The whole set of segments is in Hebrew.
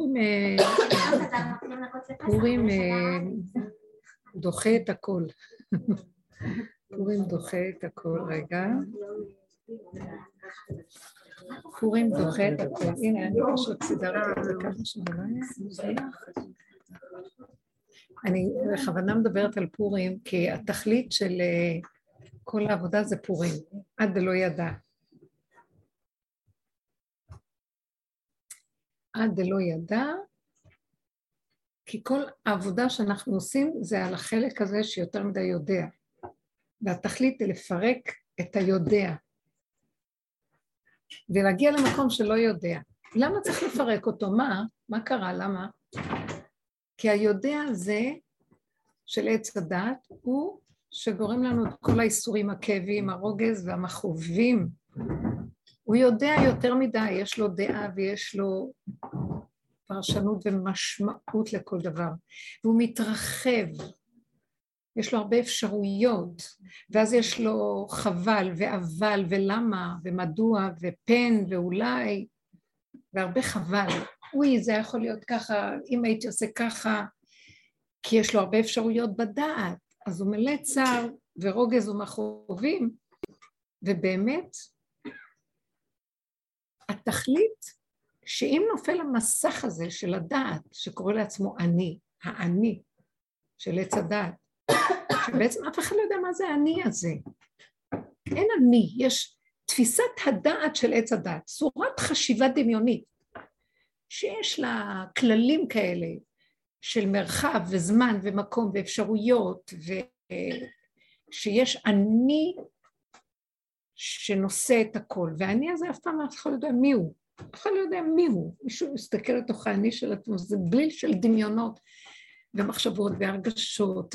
פורים, פורים דוחה את הכל. פורים דוחה את הכל, רגע. פורים דוחה את הכל. הנה, אני פשוט סידרתי את זה ככה שזה לא אני בכוונה מדברת על פורים, כי התכלית של אה, כל העבודה זה פורים, עד דלא ידע. עד דלא ידע, כי כל העבודה שאנחנו עושים זה על החלק הזה שיותר מדי יודע. והתכלית היא לפרק את היודע, ולהגיע למקום שלא יודע. למה צריך לפרק אותו? מה? מה קרה? למה? כי היודע הזה של עץ הדת הוא שגורם לנו את כל האיסורים, הכאבים, הרוגז והמכאובים. הוא יודע יותר מדי, יש לו דעה ויש לו פרשנות ומשמעות לכל דבר. והוא מתרחב, יש לו הרבה אפשרויות, ואז יש לו חבל ואבל ולמה ומדוע ופן ואולי, והרבה חבל. אוי, זה יכול להיות ככה, אם הייתי עושה ככה, כי יש לו הרבה אפשרויות בדעת, אז הוא מלא צער ורוגז ומכאובים, ובאמת, התכלית שאם נופל המסך הזה של הדעת, שקורא לעצמו אני, האני של עץ הדעת, שבעצם אף אחד לא יודע מה זה האני הזה. אין אני, יש תפיסת הדעת של עץ הדעת, צורת חשיבה דמיונית, שיש לה כללים כאלה של מרחב וזמן ומקום ואפשרויות, ושיש אני שנושא את הכל, והאני הזה אף פעם לא יכול לדעת מי הוא. אף אחד לא יודע מי הוא, מישהו מסתכל לתוך האני של עצמו, זה בליל של דמיונות ומחשבות והרגשות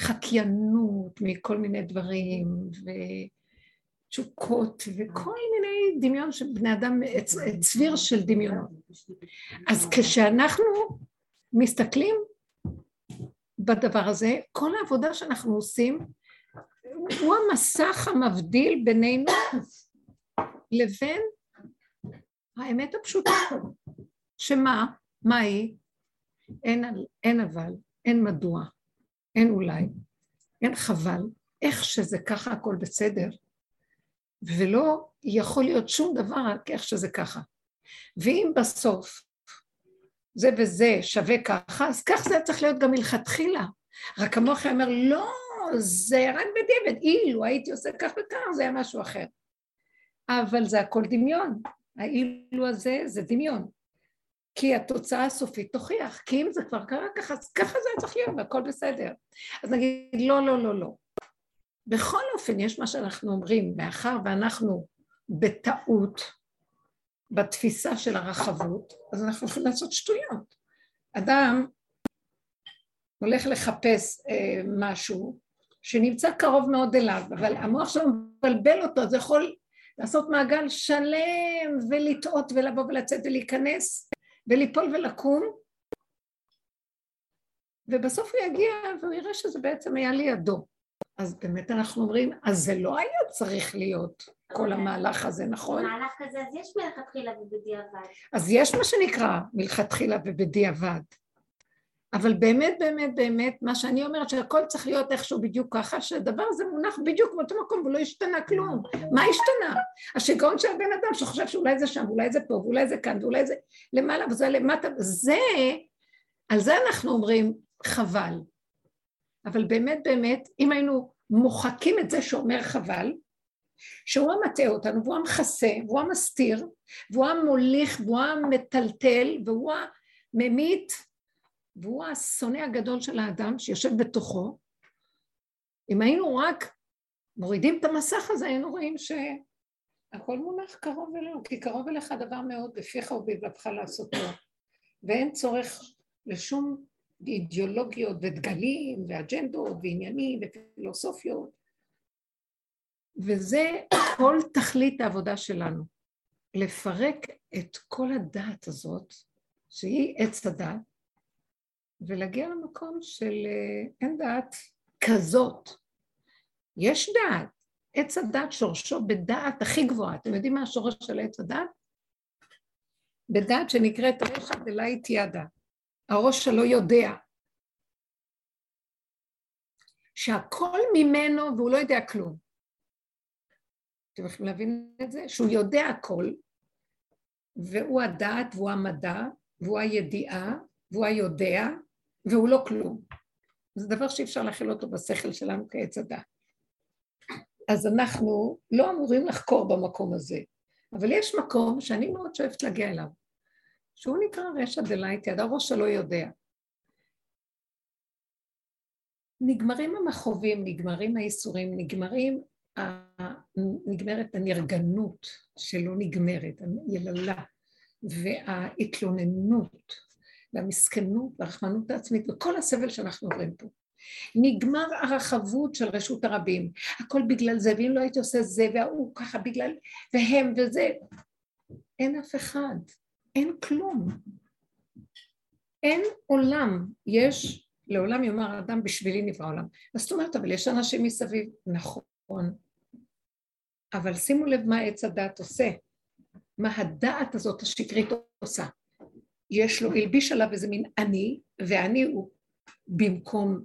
וחקיינות מכל מיני דברים ותשוקות וכל מיני דמיון שבני אדם, צביר של דמיונות. אז כשאנחנו מסתכלים בדבר הזה, כל העבודה שאנחנו עושים הוא המסך המבדיל בינינו לבין האמת הפשוטה, שמה? מה היא? אין, אין אבל, אין מדוע, אין אולי, אין חבל, איך שזה ככה הכל בסדר, ולא יכול להיות שום דבר רק איך שזה ככה. ואם בסוף זה וזה שווה ככה, אז כך זה צריך להיות גם מלכתחילה. רק המוח אומר, לא, זה רק בדיעבד, אילו הייתי עושה כך וכך, זה היה משהו אחר. אבל זה הכל דמיון. האילו הזה זה דמיון. כי התוצאה הסופית תוכיח, כי אם זה כבר קרה ככה, אז ככה זה צריך להיות והכל בסדר. אז נגיד, לא, לא, לא, לא. בכל אופן, יש מה שאנחנו אומרים, מאחר ואנחנו בטעות, בתפיסה של הרחבות, אז אנחנו יכולים לעשות שטויות. אדם הולך לחפש אה, משהו שנמצא קרוב מאוד אליו, אבל המוח שלו מבלבל אותו, אז יכול לעשות מעגל שלם ולטעות ולבוא ולצאת ולהיכנס וליפול ולקום ובסוף הוא יגיע והוא יראה שזה בעצם היה לידו. אז באמת אנחנו אומרים, אז זה לא היה צריך להיות כל אוקיי. המהלך הזה, נכון? מהלך כזה, אז יש מלכתחילה ובדיעבד. אז יש מה שנקרא מלכתחילה ובדיעבד. אבל באמת, באמת, באמת, מה שאני אומרת שהכל צריך להיות איכשהו בדיוק ככה, שהדבר הזה מונח בדיוק באותו מקום ולא השתנה כלום. מה השתנה? השיגעון של הבן אדם שחושב שאולי זה שם, ואולי זה פה, ואולי זה כאן, ואולי זה למעלה וזה למטה, זה, על זה אנחנו אומרים חבל. אבל באמת, באמת, אם היינו מוחקים את זה שאומר חבל, שהוא המטעה אותנו, והוא המכסה, והוא המסתיר, והוא המוליך, והוא המטלטל, והוא הממית, והוא השונא הגדול של האדם שיושב בתוכו, אם היינו רק מורידים את המסך הזה, היינו רואים שהכל מונח קרוב אלינו, כי קרוב אליך דבר מאוד בפיך ובלבבך לעשותו, ואין צורך לשום אידיאולוגיות ודגלים ואג'נדות ועניינים ופילוסופיות, וזה כל תכלית העבודה שלנו, לפרק את כל הדעת הזאת, שהיא עץ הדעת, ולהגיע למקום של אה, אין דעת כזאת. יש דעת, עץ הדעת שורשו בדעת הכי גבוהה. אתם יודעים מה השורש של עץ הדעת? בדעת שנקראת רשע דלאית ידה, הראש שלו יודע, שהכל ממנו והוא לא יודע כלום. אתם יכולים להבין את זה? שהוא יודע הכל, והוא הדעת והוא המדע, והוא הידיעה, והוא היודע, והוא לא כלום. זה דבר שאי אפשר להכיל אותו בשכל שלנו כעץ הדעת. אז אנחנו לא אמורים לחקור במקום הזה, אבל יש מקום שאני מאוד שואפת להגיע אליו, שהוא נקרא רשע דלייטי, עד הראש שלא יודע. נגמרים המכאובים, נגמרים האיסורים, נגמרים. נגמרת הנרגנות שלא נגמרת, היללה וההתלוננות והמסכנות והרחמנות העצמית וכל הסבל שאנחנו עוברים פה. נגמר הרחבות של רשות הרבים, הכל בגלל זה, ואם לא הייתי עושה זה, וההוא ככה בגלל, והם וזה, אין אף אחד, אין כלום. אין עולם, יש, לעולם יאמר האדם בשבילי נברא עולם. אז זאת אומרת, אבל יש אנשים מסביב, נכון, אבל שימו לב מה עץ הדעת עושה, מה הדעת הזאת השקרית עושה. יש לו, הלביש עליו איזה מין אני, ואני הוא במקום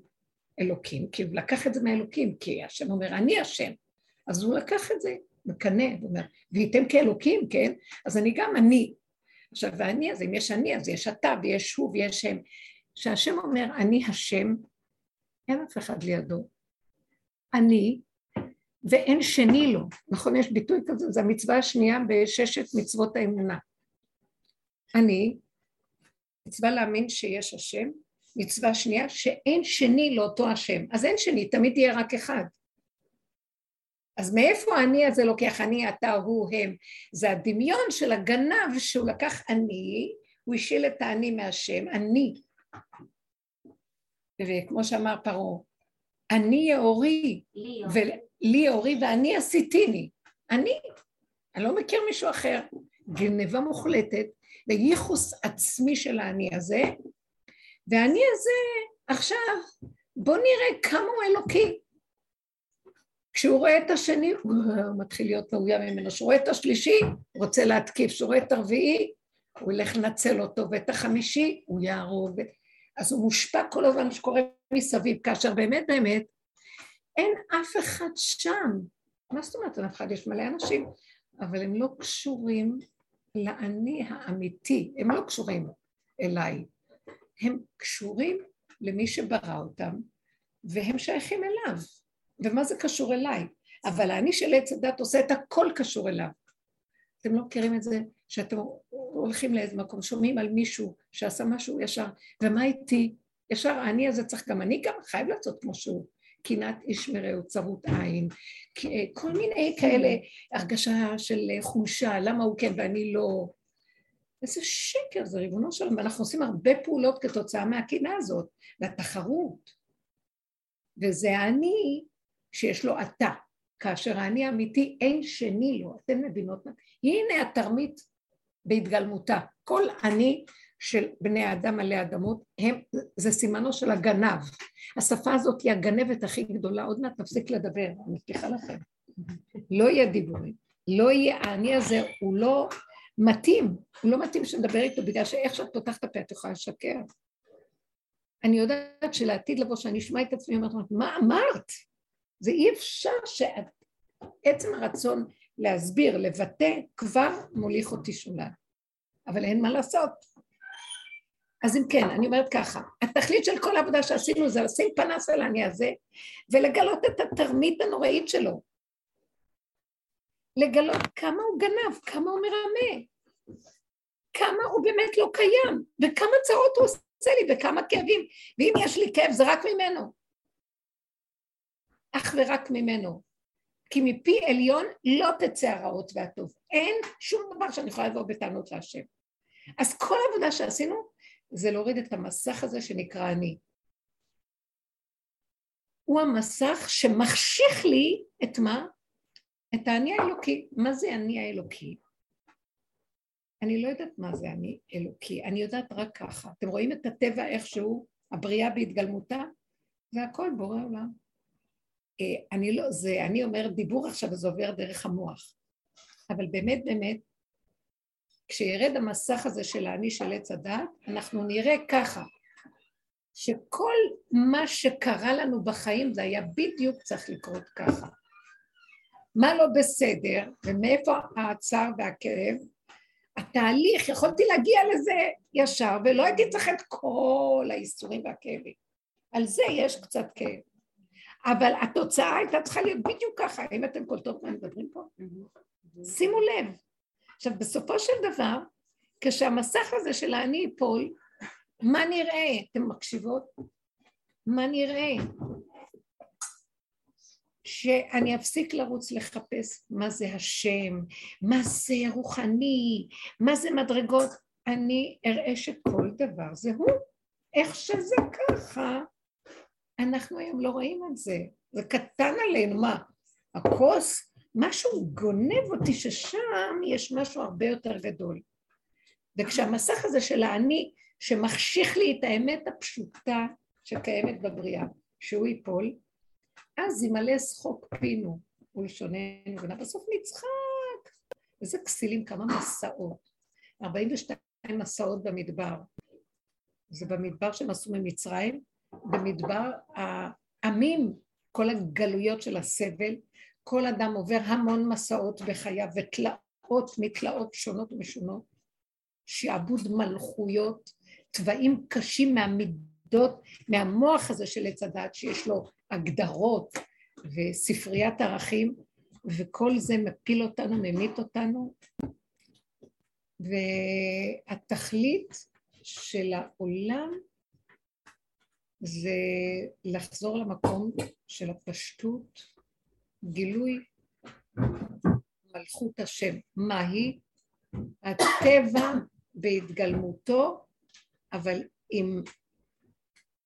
אלוקים, כי הוא לקח את זה מהאלוקים, כי השם אומר, אני השם. אז הוא לקח את זה, מקנא, ואומר, וייתם כאלוקים, כן? אז אני גם אני. עכשיו, ואני, אז אם יש אני, אז יש אתה, ויש הוא, ויש הם. כשהשם אומר, אני השם, אין אף אחד לידו. אני, ואין שני לו. נכון, יש ביטוי כזה, זו המצווה השנייה בששת מצוות האמונה. אני, מצווה להאמין שיש השם, מצווה שנייה, שאין שני לאותו השם. אז אין שני, תמיד יהיה רק אחד. אז מאיפה האני הזה לוקח אני, אתה, הוא, הם? זה הדמיון של הגנב שהוא לקח אני, הוא השיל את האני מהשם, אני. וכמו שאמר פרעה, אני יאורי, לי יאורי ואני עשיתיני. אני, אני לא מכיר מישהו אחר. גנבה מוחלטת וייחוס עצמי של האני הזה, והאני הזה, עכשיו, בוא נראה כמה הוא אלוקי. כשהוא רואה את השני, הוא מתחיל להיות מאוים ממנו. כשהוא רואה את השלישי, הוא רוצה להתקיף. כשהוא רואה את הרביעי, הוא ילך לנצל אותו, ואת החמישי, הוא יהרוג. אז הוא מושפע כל הזמן שקורה מסביב, כאשר באמת באמת אין אף אחד שם. מה זאת אומרת אין אף אחד? יש מלא אנשים, אבל הם לא קשורים לאני האמיתי, הם לא קשורים אליי. הם קשורים למי שברא אותם, והם שייכים אליו. ומה זה קשור אליי? אבל האני של עץ הדת עושה את הכל קשור אליו. אתם לא מכירים את זה שאתם הולכים לאיזה מקום, שומעים על מישהו שעשה משהו ישר, ומה איתי? ישר האני הזה צריך, גם אני גם חייב לעשות כמו שהוא. קנאת איש מרעהו, צרות עין, כל מיני כאלה הרגשה של חולשה, למה הוא כן ואני לא, איזה שקר זה, ריבונו שלום, ואנחנו עושים הרבה פעולות כתוצאה מהקינה הזאת, והתחרות. וזה האני שיש לו אתה, כאשר האני האמיתי אין שני לו, אתן מבינות מה? הנה התרמית בהתגלמותה. כל אני של בני האדם עלי אדמות, הם, זה סימנו של הגנב. השפה הזאת היא הגנבת הכי גדולה, עוד מעט נפסיק לדבר, אני מבטיחה לכם. לא יהיה דיבורים, לא יהיה, האני הזה הוא לא מתאים, הוא לא מתאים שנדבר איתו, בגלל שאיך שאת פותחת הפה את יכולה לשקר. אני יודעת שלעתיד לבוא, שאני אשמע את עצמי, אומרת, מה אמרת? זה אי אפשר שעצם הרצון להסביר, לבטא, כבר מוליך אותי שולל. אבל אין מה לעשות. אז אם כן, אני אומרת ככה, התכלית של כל העבודה שעשינו זה לשים פנס על העני הזה ולגלות את התרמית הנוראית שלו. לגלות כמה הוא גנב, כמה הוא מרמה, כמה הוא באמת לא קיים, וכמה צרות הוא עושה לי, וכמה כאבים, ואם יש לי כאב זה רק ממנו. אך ורק ממנו. כי מפי עליון לא תצא הרעות והטוב. אין שום דבר שאני יכולה לבוא בטענות להשם. אז כל העבודה שעשינו זה להוריד את המסך הזה שנקרא אני. הוא המסך שמחשיך לי את מה? את האני האלוקי. מה זה אני האלוקי? אני לא יודעת מה זה אני אלוקי, אני יודעת רק ככה. אתם רואים את הטבע איכשהו, הבריאה בהתגלמותה? זה הכל בורא עולם. אה, אני לא, זה, אני אומרת דיבור עכשיו וזה עובר דרך המוח. אבל באמת באמת, כשירד המסך הזה של האני של עץ הדת, אנחנו נראה ככה, שכל מה שקרה לנו בחיים זה היה בדיוק צריך לקרות ככה. מה לא בסדר, ומאיפה הצער והכאב, התהליך, יכולתי להגיע לזה ישר, ולא הייתי צריך את כל האיסורים והכאבים. על זה יש קצת כאב. אבל התוצאה הייתה צריכה להיות בדיוק ככה, האם אתם קולטות מה מדברים פה? שימו לב. עכשיו, בסופו של דבר, כשהמסך הזה של האני ייפול, מה נראה? אתם מקשיבות? מה נראה? שאני אפסיק לרוץ לחפש מה זה השם, מה זה רוחני, מה זה מדרגות, אני אראה שכל דבר זה הוא. איך שזה ככה, אנחנו היום לא רואים את זה. זה קטן עלינו, מה? הכוס, משהו גונב אותי ששם יש משהו הרבה יותר גדול. וכשהמסך הזה של האני, שמחשיך לי את האמת הפשוטה שקיימת בבריאה, שהוא ייפול, אז ימלא שחוק פינו ולשוננו, ובסוף נצחק. איזה כסילים, כמה מסעות. 42 מסעות במדבר. זה במדבר שהם עשו ממצרים, במדבר העמים, כל הגלויות של הסבל, כל אדם עובר המון מסעות בחייו ותלאות מתלאות שונות ומשונות, שעבוד מלכויות, תוואים קשים מהמידות, מהמוח הזה של עץ הדת שיש לו הגדרות וספריית ערכים, וכל זה מפיל אותנו, ממית אותנו, והתכלית של העולם זה לחזור למקום של הפשטות, גילוי מלכות השם. מהי? הטבע בהתגלמותו, אבל עם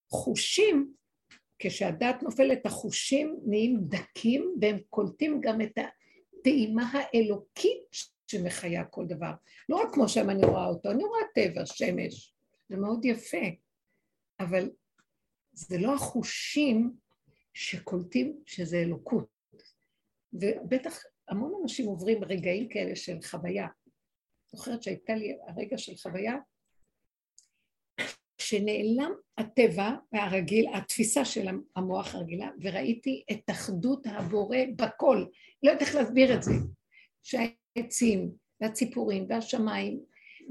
חושים כשהדעת נופלת החושים נהיים דקים והם קולטים גם את הטעימה האלוקית שמחיה כל דבר. לא רק כמו שם אני רואה אותו, אני רואה טבע, שמש, זה מאוד יפה, אבל זה לא החושים שקולטים שזה אלוקות. ובטח המון אנשים עוברים רגעים כאלה של חוויה. זוכרת שהייתה לי הרגע של חוויה שנעלם הטבע הרגיל, התפיסה של המוח הרגילה, וראיתי את אחדות הבורא בכל. לא יודעת איך להסביר את זה. שהעצים, והציפורים, והשמיים,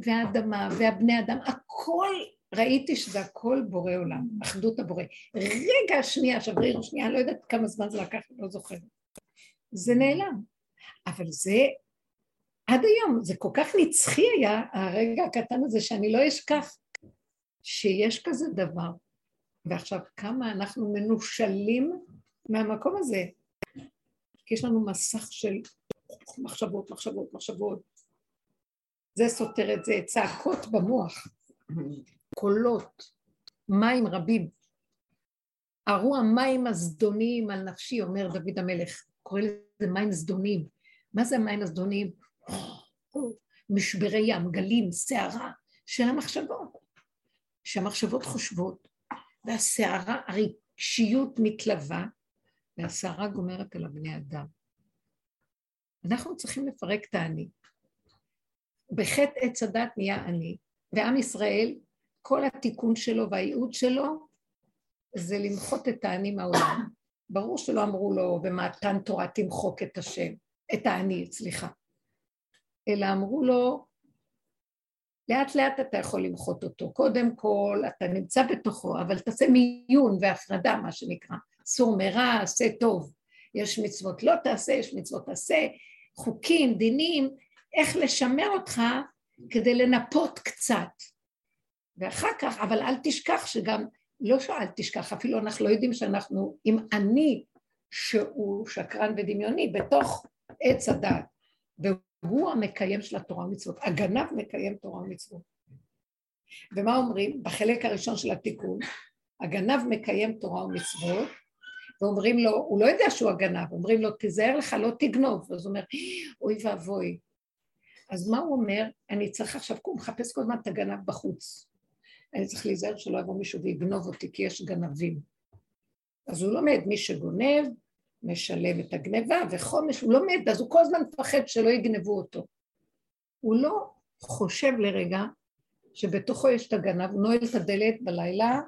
והאדמה, והבני אדם, הכל, ראיתי שזה הכל בורא עולם, אחדות הבורא. רגע שנייה, שבריר שנייה, לא יודעת כמה זמן זה לקח, לא זוכרת. זה נעלם. אבל זה, עד היום, זה כל כך נצחי היה, הרגע הקטן הזה, שאני לא אשכח. שיש כזה דבר, ועכשיו כמה אנחנו מנושלים מהמקום הזה, כי יש לנו מסך של מחשבות, מחשבות, מחשבות. זה סותר את זה, צעקות במוח, קולות, מים רבים. ארו המים הזדוניים על נפשי, אומר דוד המלך, קורא לזה מים זדונים. מה זה המים הזדוניים? משברי ים, גלים, סערה של המחשבות. שהמחשבות חושבות, והסערה, הרגשיות מתלווה, והסערה גומרת על הבני אדם. אנחנו צריכים לפרק את האני. בחטא עץ הדת נהיה אני, ועם ישראל, כל התיקון שלו והייעוד שלו זה למחות את האני מהעולם. ברור שלא אמרו לו במתן תורה תמחוק את השם, את האני, סליחה. אלא אמרו לו, לאט לאט אתה יכול למחות אותו. קודם כל, אתה נמצא בתוכו, אבל תעשה מיון והפרדה, מה שנקרא. סור מרע, עשה טוב. יש מצוות לא תעשה, יש מצוות תעשה, חוקים, דינים, איך לשמר אותך כדי לנפות קצת. ואחר כך, אבל אל תשכח שגם, לא שאל תשכח, אפילו אנחנו לא יודעים שאנחנו עם אני שהוא שקרן ודמיוני בתוך עץ הדת. הוא המקיים של התורה ומצוות, הגנב מקיים תורה ומצוות. ומה אומרים? בחלק הראשון של התיקון, הגנב מקיים תורה ומצוות, ואומרים לו, הוא לא יודע שהוא הגנב, אומרים לו, תיזהר לך, לא תגנוב. אז הוא אומר, אוי ואבוי. אז מה הוא אומר? אני צריך עכשיו, הוא מחפש כל הזמן את הגנב בחוץ. אני צריך להיזהר שלא יבוא מישהו ויגנוב אותי, כי יש גנבים. אז הוא לומד, מי שגונב, משלם את הגניבה, וחומש הוא לומד, אז הוא כל הזמן מפחד שלא יגנבו אותו. הוא לא חושב לרגע שבתוכו יש את הגנב, נועל את הדלת בלילה,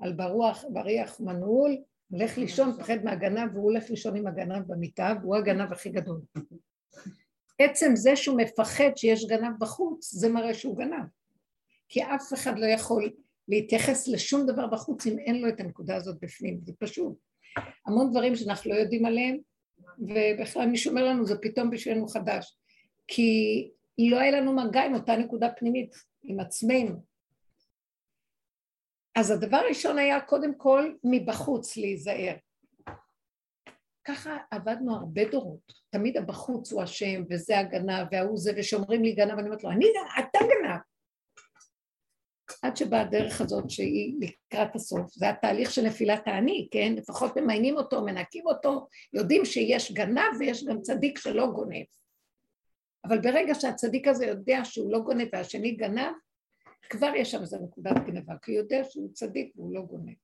על ברוח, בריח מנעול, הולך לישון, פחד מהגנב, והוא הולך לישון עם הגנב במיטה, והוא הגנב הכי גדול. עצם זה שהוא מפחד שיש גנב בחוץ, זה מראה שהוא גנב. כי אף אחד לא יכול להתייחס לשום דבר בחוץ אם אין לו את הנקודה הזאת בפנים, זה פשוט. המון דברים שאנחנו לא יודעים עליהם, ובכלל מי שאומר לנו זה פתאום בשבילנו חדש. כי לא היה לנו מגע עם אותה נקודה פנימית, עם עצמנו. אז הדבר הראשון היה קודם כל מבחוץ להיזהר. ככה עבדנו הרבה דורות. תמיד הבחוץ הוא אשם, וזה הגנב, וההוא זה, ושאומרים לי גנב, אני אומרת לו, אני, אתה גנב. עד שבאה הדרך הזאת שהיא לקראת הסוף, זה התהליך של נפילת האני, כן? לפחות ממיינים אותו, מנקים אותו, יודעים שיש גנב ויש גם צדיק שלא גונב. אבל ברגע שהצדיק הזה יודע שהוא לא גונב והשני גנב, כבר יש שם איזו נקודת גנבה, כי הוא יודע שהוא צדיק והוא לא גונב.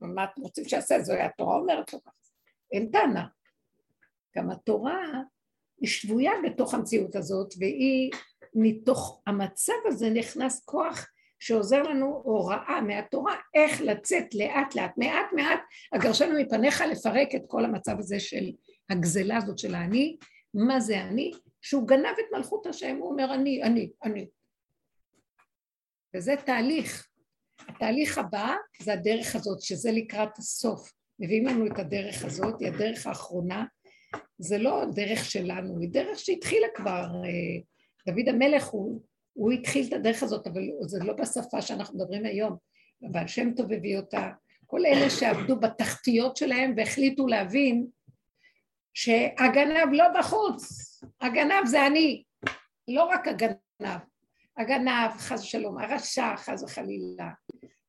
ומה אתם רוצים שיעשה? זוהי התורה אומרת לו ככה. אין טענה. גם התורה היא שבויה בתוך המציאות הזאת, והיא, מתוך המצב הזה נכנס כוח שעוזר לנו הוראה מהתורה איך לצאת לאט לאט, מעט מעט, אגרשנו מפניך לפרק את כל המצב הזה של הגזלה הזאת של האני, מה זה אני? שהוא גנב את מלכות השם, הוא אומר אני, אני, אני. וזה תהליך. התהליך הבא זה הדרך הזאת, שזה לקראת הסוף. מביאים לנו את הדרך הזאת, היא הדרך האחרונה. זה לא דרך שלנו, היא דרך שהתחילה כבר. אה, דוד המלך הוא, הוא התחיל את הדרך הזאת, אבל זה לא בשפה שאנחנו מדברים היום. אבל שם טוב הביא אותה. כל אלה שעבדו בתחתיות שלהם והחליטו להבין שהגנב לא בחוץ, הגנב זה אני, לא רק הגנב, הגנב, חס ושלום, הרשע, חס וחלילה,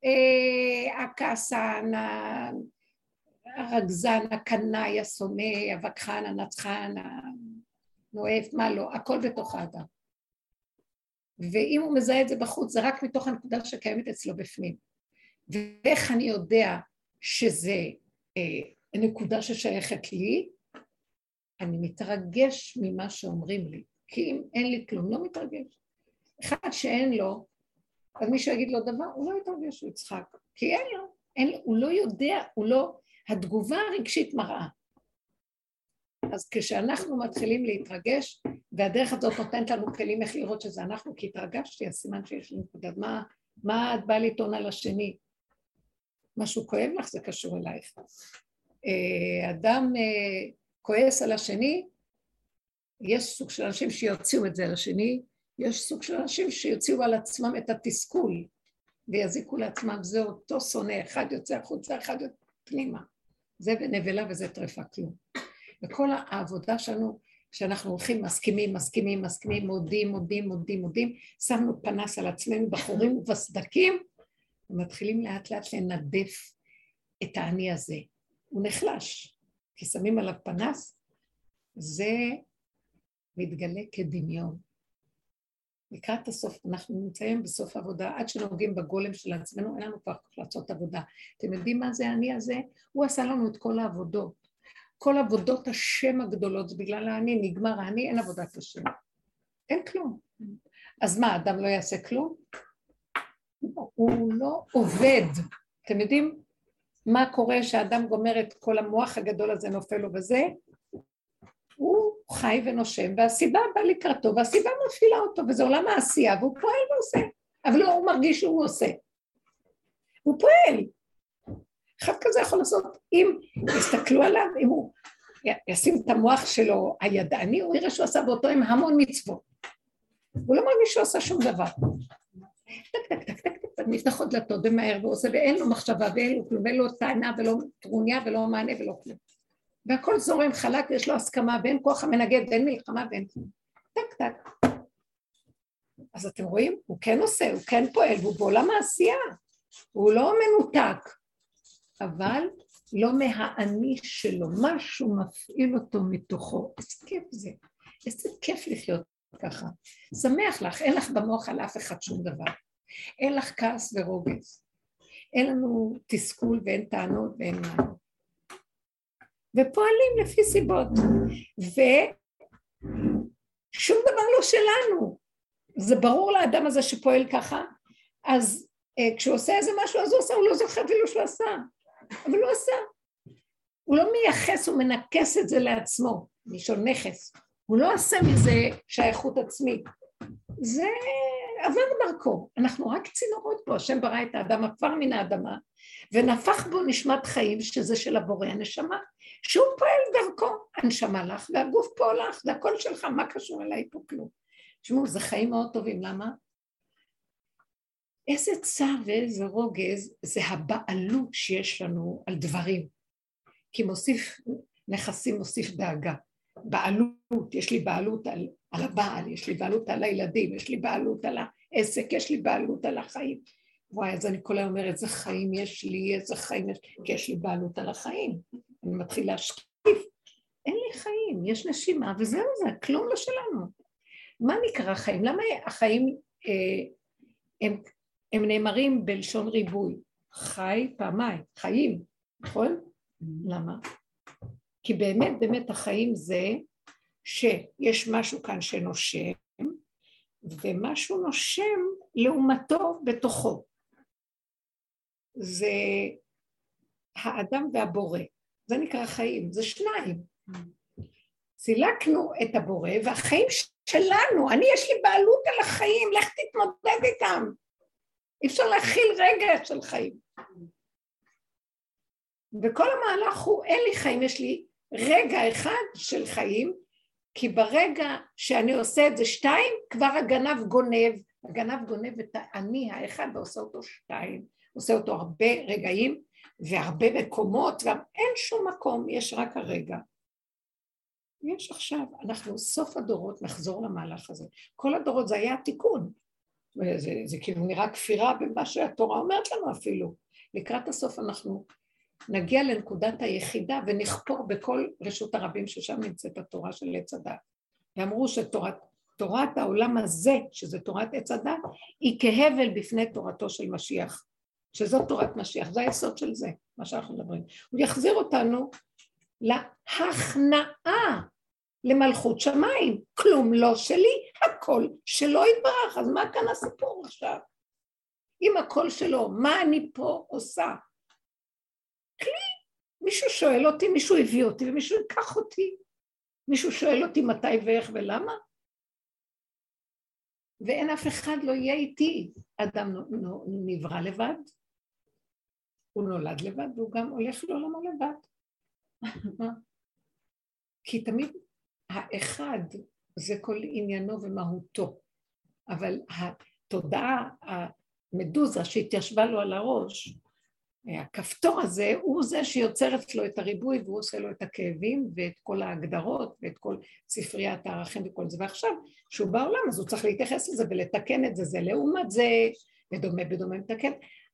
אה, הכעסן, הרגזן, הקנאי, השונא, הווכחן, הנצחן, הנואף, מה לא, הכל בתוך האדם. ואם הוא מזהה את זה בחוץ, זה רק מתוך הנקודה שקיימת אצלו בפנים. ואיך אני יודע שזה אה, נקודה ששייכת לי? אני מתרגש ממה שאומרים לי, כי אם אין לי כלום, לא מתרגש. אחד שאין לו, אז מישהו יגיד לו דבר, הוא לא יתרגש, הוא יצחק, כי אין לו, אין לו, הוא לא יודע, הוא לא, התגובה הרגשית מראה. אז כשאנחנו מתחילים להתרגש, והדרך הזאת נותנת לנו כלים איך לראות שזה אנחנו, כי התרגשתי, אז סימן שיש לי נקודה. מה, מה את באה לטעון על השני? משהו כואב לך, זה קשור אלייך. אה, אדם אה, כועס על השני, יש סוג של אנשים שיוציאו את זה על השני, יש סוג של אנשים שיוציאו על עצמם את התסכול ויזיקו לעצמם, זה אותו שונא, אחד יוצא החוצה, אחד יוצא פנימה. זה נבלה וזה טרפה כלום. וכל העבודה שלנו, שאנחנו הולכים מסכימים, מסכימים, מסכימים, מודים, מודים, מודים, מודים, שמנו פנס על עצמנו בחורים ובסדקים, ומתחילים לאט לאט לנדף את האני הזה. הוא נחלש, כי שמים עליו פנס, זה מתגלה כדמיון. לקראת הסוף, אנחנו נמצאים בסוף העבודה, עד שנוגעים בגולם של עצמנו, אין לנו כבר לעשות עבודה. אתם יודעים מה זה האני הזה? הוא עשה לנו את כל העבודות. כל עבודות השם הגדולות, זה בגלל האני, נגמר האני, אין עבודת השם. אין כלום. אז מה, אדם לא יעשה כלום? הוא לא עובד. אתם יודעים מה קורה כשאדם גומר את כל המוח הגדול הזה, נופל לו בזה? הוא חי ונושם, והסיבה באה לקראתו, והסיבה מפעילה אותו, וזה עולם העשייה, והוא פועל ועושה, אבל לא, הוא מרגיש שהוא עושה. הוא פועל. אחד כזה יכול לעשות, אם יסתכלו עליו, אם הוא ישים את המוח שלו הידעני, הוא יראה שהוא עשה באותו עם המון מצוות. הוא לא מרגיש שהוא עשה שום דבר. טק, טק, טק, טק, טק, נפתחות דלתות ומהר ועושה, ואין לו מחשבה ואין לו כלום, ואין לו טענה ולא טרוניה ולא מענה ולא כלום. והכל זורם חלק ויש לו הסכמה ואין כוח המנגד ואין מלחמה ואין כלום. טק טק. אז אתם רואים? הוא כן עושה, הוא כן פועל, והוא בעולם העשייה. הוא לא מנותק, אבל לא מהאני שלו, משהו מפעיל אותו מתוכו. איזה כיף זה, איזה כיף לחיות ככה. שמח לך, אין לך במוח על אף אחד שום דבר. אין לך כעס ורוגז. אין לנו תסכול ואין טענות ואין מענות. ופועלים לפי סיבות. ושום דבר לא שלנו. זה ברור לאדם הזה שפועל ככה, אז אה, כשהוא עושה איזה משהו אז הוא עושה, הוא לא זוכר אפילו שהוא עשה, אבל הוא עשה. הוא לא מייחס, הוא מנכס את זה לעצמו, מלשון נכס. הוא לא עושה מזה שייכות עצמית. זה עבר דרכו. אנחנו רק צינורות פה, השם ברא את האדם עפר מן האדמה, ונפח בו נשמת חיים, שזה של הבורא הנשמה, שהוא פועל דרכו. הנשמה לך והגוף פה לך, זה הכל שלך, מה קשור אליי פה כלום. תשמעו, זה חיים מאוד טובים, למה? איזה צער ואיזה רוגז זה הבעלות שיש לנו על דברים. כי מוסיף נכסים, מוסיף דאגה. בעלות, יש לי בעלות על, על הבעל, יש לי בעלות על הילדים, יש לי בעלות על העסק, יש לי בעלות על החיים. וואי, אז אני כל היום אומרת, איזה חיים יש לי, איזה חיים יש לי, כי יש לי בעלות על החיים. אני מתחיל להשקיף. אין לי חיים, יש נשימה, וזהו זה, כלום לא שלנו. מה נקרא חיים? למה החיים אה, הם, הם נאמרים בלשון ריבוי? חי פעמיים, חיים, נכון? למה? כי באמת באמת החיים זה שיש משהו כאן שנושם, ומשהו נושם לעומתו בתוכו. זה האדם והבורא, זה נקרא חיים, זה שניים. סילקנו את הבורא והחיים שלנו, אני יש לי בעלות על החיים, לך תתמודד איתם. אי אפשר להכיל רגע של חיים. וכל המהלך הוא, אין לי חיים, יש לי רגע אחד של חיים, כי ברגע שאני עושה את זה שתיים, כבר הגנב גונב, הגנב גונב את האני האחד ועושה אותו שתיים, עושה אותו הרבה רגעים והרבה מקומות, גם אין שום מקום, יש רק הרגע. יש עכשיו, אנחנו סוף הדורות נחזור למהלך הזה. כל הדורות זה היה תיקון. זה, זה כאילו נראה כפירה במה שהתורה אומרת לנו אפילו. לקראת הסוף אנחנו נגיע לנקודת היחידה ונכפור בכל רשות הרבים ששם נמצאת התורה של עץ הדת. ואמרו שתורת העולם הזה, שזה תורת עץ הדת, היא כהבל בפני תורתו של משיח, שזאת תורת משיח, זה היסוד של זה, מה שאנחנו מדברים. הוא יחזיר אותנו להכנעה למלכות שמיים. כלום לא שלי, הכל שלו יתברך. אז מה כאן הסיפור עכשיו? אם הכל שלו, מה אני פה עושה? כלי. מישהו שואל אותי, מישהו הביא אותי ומישהו ייקח אותי. מישהו שואל אותי מתי ואיך ולמה? ואין אף אחד לא יהיה איתי. אדם נברא לבד, הוא נולד לבד והוא גם הולך לעולמו לבד. כי תמיד האחד זה כל עניינו ומהותו, אבל התודעה המדוזה שהתיישבה לו על הראש, הכפתור הזה הוא זה שיוצר אצלו את הריבוי והוא עושה לו את הכאבים ואת כל ההגדרות ואת כל ספריית הערכים וכל זה. ועכשיו כשהוא בעולם אז הוא צריך להתייחס לזה ולתקן את זה זה לעומת זה ודומה בדומה מתקן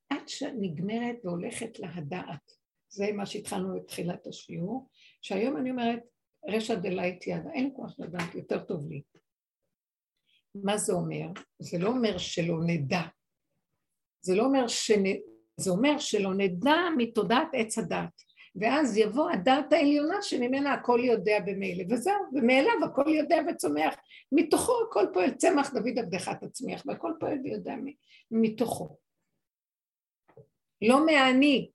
עד שנגמרת והולכת לה הדעת זה מה שהתחלנו את תחילת השיעור שהיום אני אומרת רישא דלית ידע, אין כוח לדעת, יותר טוב לי. מה זה אומר? זה לא אומר שלא נדע. זה לא אומר שנ... זה אומר שלא נדע מתודעת עץ הדעת. ואז יבוא הדעת העליונה שממנה הכל יודע במילא, וזהו, ומאליו הכל יודע וצומח. מתוכו הכל פועל, צמח דוד עבדך תצמיח, והכל פועל ויודע מתוכו. לא מהאני.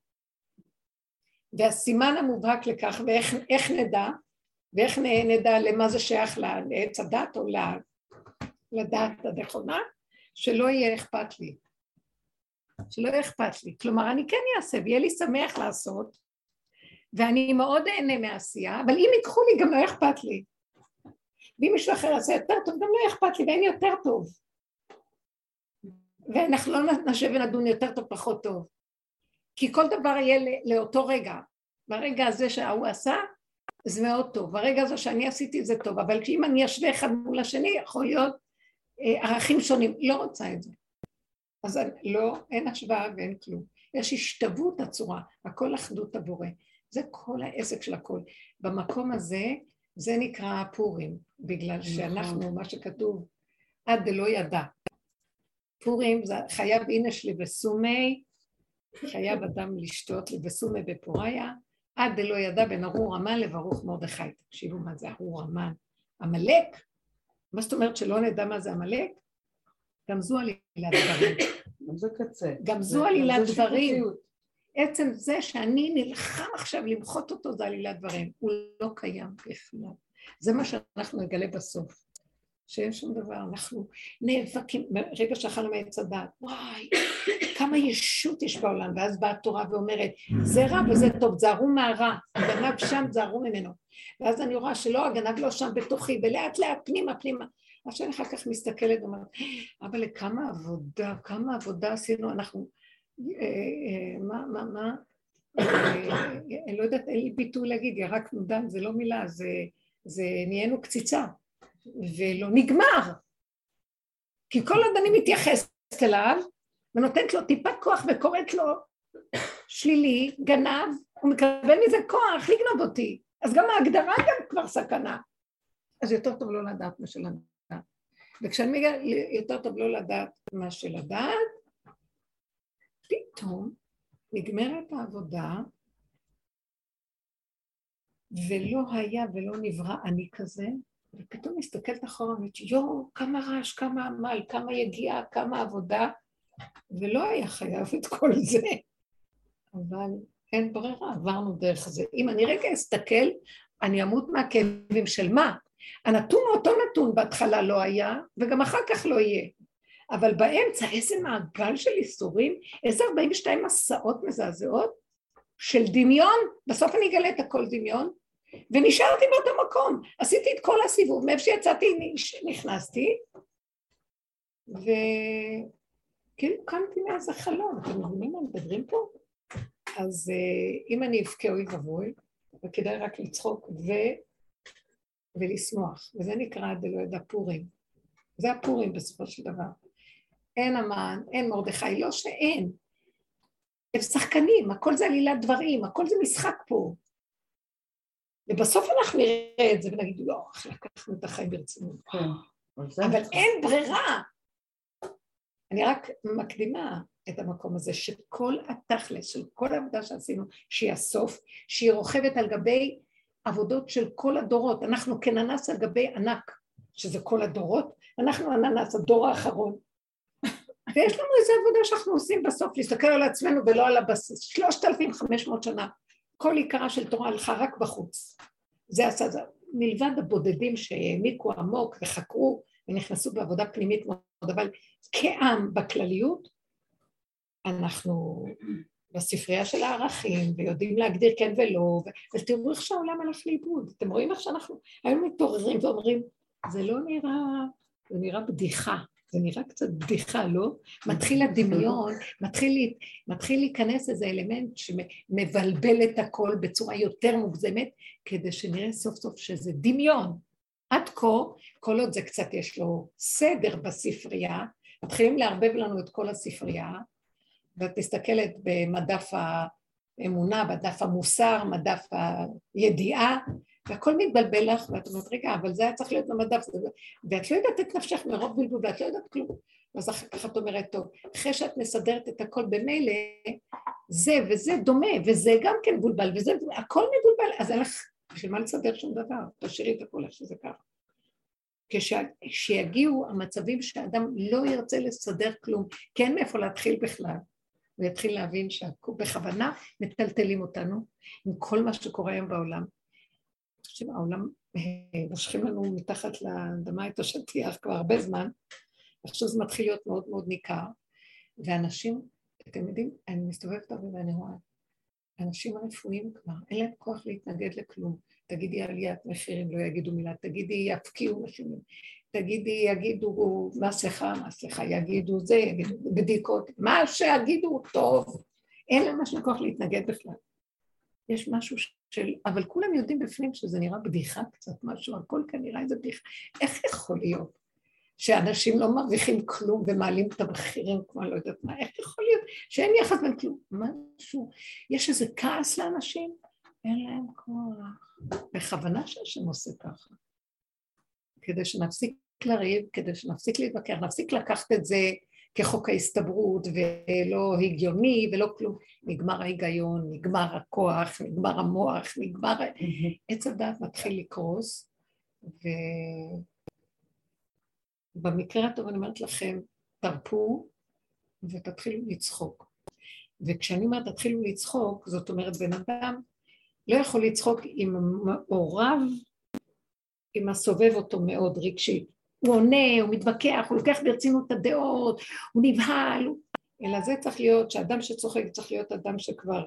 והסימן המובהק לכך, ואיך נדע? ואיך נדע למה זה שייך לעץ הדת או לדעת הנכונה? שלא יהיה אכפת לי. שלא יהיה אכפת לי. כלומר, אני כן אעשה ויהיה לי שמח לעשות, ואני מאוד אהנה מהעשייה, אבל אם ייקחו לי גם לא אכפת לי. ואם מישהו אחר יעשה יותר טוב, גם לא אכפת לי, ואין יותר טוב. ואנחנו לא נשב ונדון יותר טוב, פחות טוב. כי כל דבר יהיה לאותו רגע. ברגע הזה שההוא עשה, זה מאוד טוב. הרגע הזה שאני עשיתי זה טוב, אבל אם אני אשווה אחד מול השני, יכול להיות אה, ערכים שונים. לא רוצה את זה. אז לא, אין השוואה ואין כלום. יש השתוות הצורה, הכל אחדות הבורא. זה כל העסק של הכל. במקום הזה, זה נקרא פורים, בגלל נכון. שאנחנו, מה שכתוב, עד דלא ידע. פורים זה חייב אינש לבסומי, חייב אדם לשתות לבסומי בפוריה, עד דלא ידע בין ארור המן לברוך מרדכי. תקשיבו מה זה ארור המן. עמלק? מה זאת אומרת שלא נדע מה זה עמלק? גם זו עלילת דברים. גם זה קצה. גם זו עלילת דברים. עצם זה שאני נלחם עכשיו למחות אותו זה עלילת דברים. הוא לא קיים בכלל. זה מה שאנחנו נגלה בסוף. שאין שום דבר, אנחנו נאבקים, ברגע שאכלנו מעץ הדת, וואי, כמה ישות יש בעולם, ואז באה התורה ואומרת, זה רע וזה טוב, זהרו מהרע, הגנב שם, זהרו ממנו. ואז אני רואה שלא, הגנב לא שם בתוכי, ולאט לאט פנימה פנימה. אז שאני אחר כך מסתכלת ואומרת, אבל לכמה עבודה, כמה עבודה עשינו, אנחנו, אה, אה, מה, מה, מה, אה, אני לא יודעת, אין לי ביטוי להגיד, ירקנו דם, זה לא מילה, זה נהיינו קציצה. ולא נגמר. כי כל עוד אני מתייחסת אליו ונותנת לו טיפת כוח וקוראת לו שלילי, גנב, הוא מקבל מזה כוח לגנוב אותי. אז גם ההגדרה גם כבר סכנה. אז יותר טוב לא לדעת מה של הדעת. וכשאני מגיעה יותר טוב לא לדעת מה של הדעת, פתאום נגמרת העבודה ולא היה ולא נברא אני כזה, ופתאום מסתכלת אחורה ואומרת, יואו, כמה רעש, כמה עמל, כמה יגיעה, כמה עבודה, ולא היה חייב את כל זה. אבל אין ברירה, עברנו דרך זה. אם אני רגע אסתכל, אני אמות מהכאבים של מה? הנתון הוא אותו נתון בהתחלה לא היה, וגם אחר כך לא יהיה. אבל באמצע איזה מעגל של איסורים, איזה 42 מסעות מזעזעות של דמיון, בסוף אני אגלה את הכל דמיון, ונשארתי באותו מקום, עשיתי את כל הסיבוב, מאיפה שיצאתי נכנסתי, וכאילו קמתי מאיזה חלום, אתם מבינים מה מדברים פה? אז uh, אם אני אבכה אוי ואבוי, וכדאי רק לצחוק ו... ולשמוח, וזה נקרא דלא ידע פורים. זה הפורים בסופו של דבר. אין המן, אין מרדכי, לא שאין. הם שחקנים, הכל זה עלילת דברים, הכל זה משחק פה. ובסוף אנחנו נראה את זה ונגיד, לא, איך לקחנו את החיים ברצינות. כן, אבל אין ברירה. אני רק מקדימה את המקום הזה שכל התכלס של כל העבודה שעשינו, שהיא הסוף, שהיא רוכבת על גבי עבודות של כל הדורות. אנחנו כננס על גבי ענק, שזה כל הדורות, אנחנו הננס, הדור האחרון. ויש לנו איזו עבודה שאנחנו עושים בסוף, להסתכל על עצמנו ולא על הבסיס. שלושת אלפים חמש מאות שנה כל עיקרה של תורה הלכה רק בחוץ. זה עשה זה. מלבד הבודדים שהעמיקו עמוק וחקרו ונכנסו בעבודה פנימית מאוד, אבל כעם בכלליות, אנחנו בספרייה של הערכים, ויודעים להגדיר כן ולא, ותראו איך שהעולם הלך לאיבוד. אתם רואים איך שאנחנו היום מתעוררים ואומרים, זה לא נראה, זה נראה בדיחה. זה נראה קצת בדיחה, לא? מתחיל הדמיון, מתחיל, מתחיל להיכנס איזה אלמנט שמבלבל את הכל בצורה יותר מוגזמת, כדי שנראה סוף סוף שזה דמיון. עד כה, כל עוד זה קצת יש לו סדר בספרייה, מתחילים לערבב לנו את כל הספרייה, ואת מסתכלת במדף האמונה, מדף המוסר, מדף הידיעה, והכל מתבלבל לך, ואת אומרת, רגע, אבל זה היה צריך להיות במדף, ואת לא יודעת את נפשך מרוב בלבול, ואת לא יודעת כלום. אז אחר כך את אומרת, טוב, אחרי שאת מסדרת את הכל במילא, זה וזה דומה, וזה גם כן מבולבל, וזה, הכל מבולבל, אז אין לך, בשביל מה לסדר שום דבר? תשאירי את הכל איך שזה ככה. כשיגיעו המצבים שאדם לא ירצה לסדר כלום, כי אין מאיפה להתחיל בכלל, הוא יתחיל להבין שבכוונה מטלטלים אותנו עם כל מה שקורה היום בעולם. חושבים, העולם, מושכים לנו מתחת לאדמה את השטיח כבר הרבה זמן, ועכשיו זה מתחיל להיות מאוד מאוד ניכר, ואנשים, אתם יודעים, אני מסתובבת הרבה ואני רואה, אנשים הרפואיים כבר, אין להם כוח להתנגד לכלום. תגידי עליית מחירים, לא יגידו מילה, תגידי יפקיעו מחירים, תגידי יגידו מסכה, מסכה, יגידו זה, יגידו בדיקות, מה שיגידו טוב, אין להם משהו כוח להתנגד בכלל. יש משהו של, אבל כולם יודעים בפנים שזה נראה בדיחה קצת משהו, הכל כאן נראה איזה בדיחה. איך יכול להיות שאנשים לא מרוויחים כלום ומעלים את המחירים כמו אני לא יודעת מה, איך יכול להיות שאין יחס בין כלום? משהו, יש איזה כעס לאנשים? אין להם כוח. בכוונה שהשם עושה ככה. כדי שנפסיק לריב, כדי שנפסיק להתווכח, נפסיק לקחת את זה כחוק ההסתברות ולא הגיוני ולא כלום, נגמר ההיגיון, נגמר הכוח, נגמר המוח, נגמר... עץ הדעת מתחיל לקרוס, ובמקרה הטוב אני אומרת לכם, תרפו ותתחילו לצחוק. וכשאני אומרת תתחילו לצחוק, זאת אומרת בן אדם לא יכול לצחוק עם מעורב, עם הסובב אותו מאוד רגשית. הוא עונה, הוא מתווכח, הוא לוקח ברצינות את הדעות, הוא נבהל, אלא זה צריך להיות, שאדם שצוחק צריך להיות אדם שכבר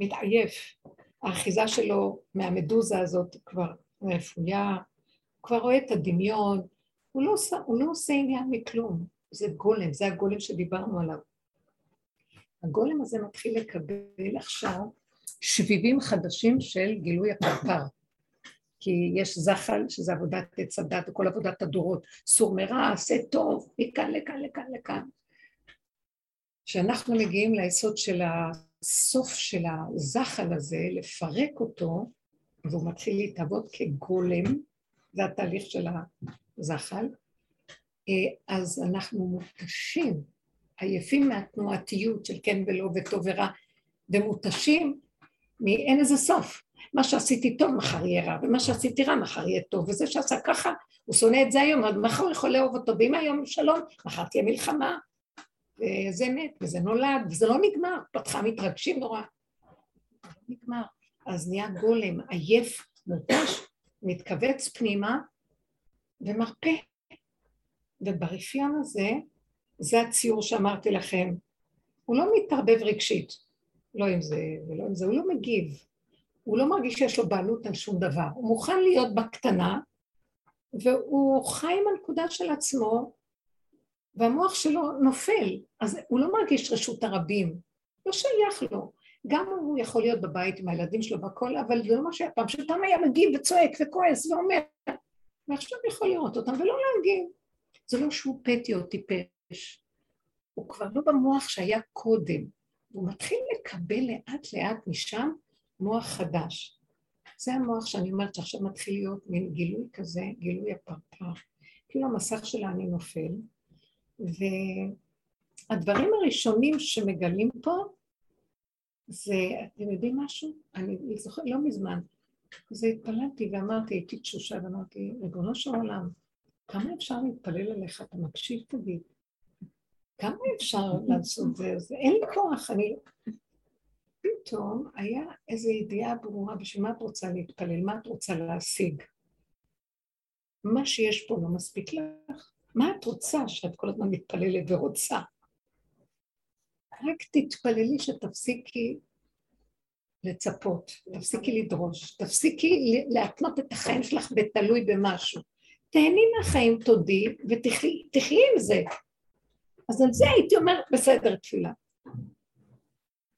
מתעייף, האחיזה שלו מהמדוזה הזאת כבר רפויה, הוא כבר רואה את הדמיון, הוא לא, הוא לא עושה עניין מכלום, זה גולם, זה הגולם שדיברנו עליו. הגולם הזה מתחיל לקבל עכשיו שביבים חדשים של גילוי הפרפר. כי יש זחל, שזה עבודת עץ הדת וכל עבודת הדורות, סור מרע, עשה טוב, מכאן לכאן לכאן לכאן. כשאנחנו מגיעים ליסוד של הסוף של הזחל הזה, לפרק אותו, והוא מתחיל להתהוות כגולם, זה התהליך של הזחל, אה, אז אנחנו מותשים, עייפים מהתנועתיות של כן ולא וטוב ורע, ומותשים מאין איזה סוף. מה שעשיתי טוב מחר יהיה רע, ומה שעשיתי רע מחר יהיה טוב, וזה שעשה ככה, הוא שונא את זה היום, אז מחר הוא יכול לאהוב אותו, ואם היום שלום, מחר תהיה מלחמה, וזה מת, וזה נולד, וזה לא נגמר, פתחה מתרגשים נורא. לא נגמר. אז נהיה גולם, עייף, מותש, מתכווץ פנימה ומרפא. וברפיון הזה, זה הציור שאמרתי לכם, הוא לא מתערבב רגשית, לא עם זה ולא עם זה, הוא לא מגיב. הוא לא מרגיש שיש לו בעלות על שום דבר, הוא מוכן להיות בקטנה, והוא חי עם הנקודה של עצמו, והמוח שלו נופל, אז הוא לא מרגיש רשות הרבים, לא שייך לו. גם הוא יכול להיות בבית עם הילדים שלו והכל, אבל זה לא מה שהיה פעם, שפעם היה מגיב וצועק וכועס ואומר, ועכשיו יכול לראות אותם ולא להגיב. זה לא שהוא פטי או טיפש, הוא כבר לא במוח שהיה קודם, הוא מתחיל לקבל לאט לאט משם מוח חדש. זה המוח שאני אומרת שעכשיו מתחיל להיות מין גילוי כזה, גילוי הפרפר. כאילו המסך שלה אני נופל, והדברים הראשונים שמגלים פה זה, אתם יודעים משהו? אני זוכרת, לא מזמן, אז התפללתי ואמרתי, הייתי תשושה ואמרתי, ריבונו של עולם, כמה אפשר להתפלל עליך? אתה מקשיב תגיד. כמה אפשר לעשות זה? אין לי כוח, אני... פתאום היה איזו ידיעה ברורה בשביל מה את רוצה להתפלל, מה את רוצה להשיג. מה שיש פה לא מספיק לך. מה את רוצה שאת כל הזמן מתפללת ורוצה? רק תתפללי שתפסיקי לצפות, תפסיקי לדרוש, תפסיקי להתנות את החיים שלך בתלוי במשהו. תהני מהחיים, תודי, ותחי עם זה. אז על זה הייתי אומרת, בסדר, תפילה.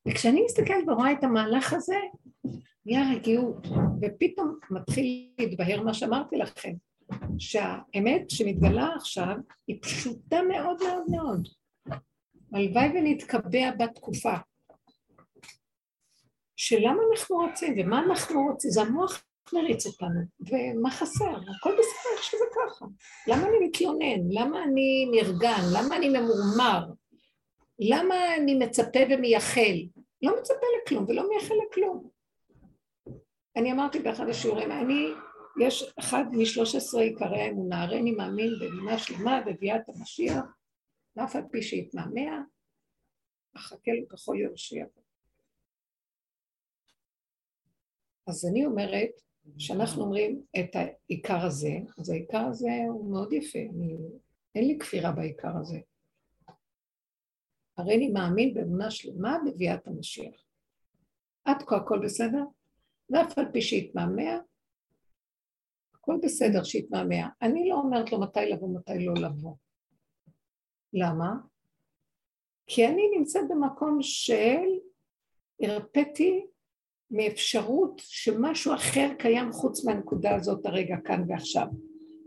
וכשאני מסתכלת ורואה את המהלך הזה, נהיה רגיעות, ופתאום מתחיל להתבהר מה שאמרתי לכם, שהאמת שמתגלה עכשיו היא פשוטה מאוד מאוד מאוד. הלוואי ונתקבע בתקופה. שלמה אנחנו רוצים ומה אנחנו רוצים, זה המוח מריץ אותנו, ומה חסר, הכל בסדר איך שזה ככה. למה אני מתלונן? למה אני נרגן? למה אני ממורמר? למה אני מצפה ומייחל? לא מצפה לכלום ולא מייחל לכלום. אני אמרתי באחד השיעורים, אני, יש אחד משלוש עשרה עיקרי האמונה, הרי אני מאמין באמונה שלמה בביאת המשיח, ואף על פי שיתמהמה, אחכה לו ככל יורשיע. אז אני אומרת, כשאנחנו אומרים את העיקר הזה, אז העיקר הזה הוא מאוד יפה, אני, אין לי כפירה בעיקר הזה. הרי אני מאמין באמונה שלמה בביאת המשיח. עד כה הכל בסדר? ואף על פי שהתמהמה, הכל בסדר שהתמהמה. אני לא אומרת לו מתי לבוא, מתי לא לבוא. למה? כי אני נמצאת במקום של הרפאתי מאפשרות שמשהו אחר קיים חוץ מהנקודה הזאת הרגע כאן ועכשיו,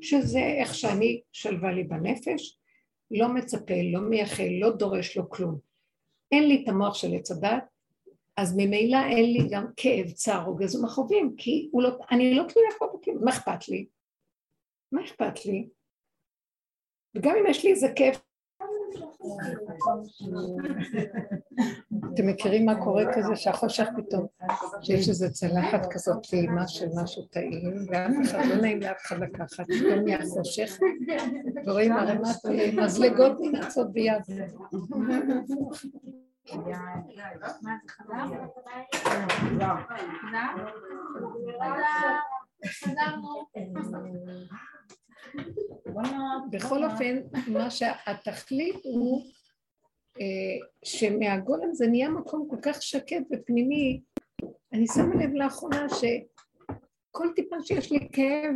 שזה איך שאני שלווה לי בנפש, לא מצפה, לא מייחל, לא דורש, לא כלום. אין לי את המוח של עץ הדת, אז ממילא אין לי גם כאב, צער, רוגז ומכאובים, כי לא, אני לא תלויה פה בכאב, מה אכפת לי? מה אכפת לי? וגם אם יש לי איזה כאב, אתם מכירים מה קורה כזה שהחושך פתאום, שיש איזו צלחת כזאת טעימה של משהו טעים, ואף אחד לא נעים לאף אחד לקחת, פתאום נהיה חושך, ורואים ערימת מזלגות ננצות ביד. בכל אופן, מה שהתכלית הוא אה, שמהגולם זה נהיה מקום כל כך שקט ופנימי. אני שמה לב לאחרונה שכל טיפה שיש לי כאב,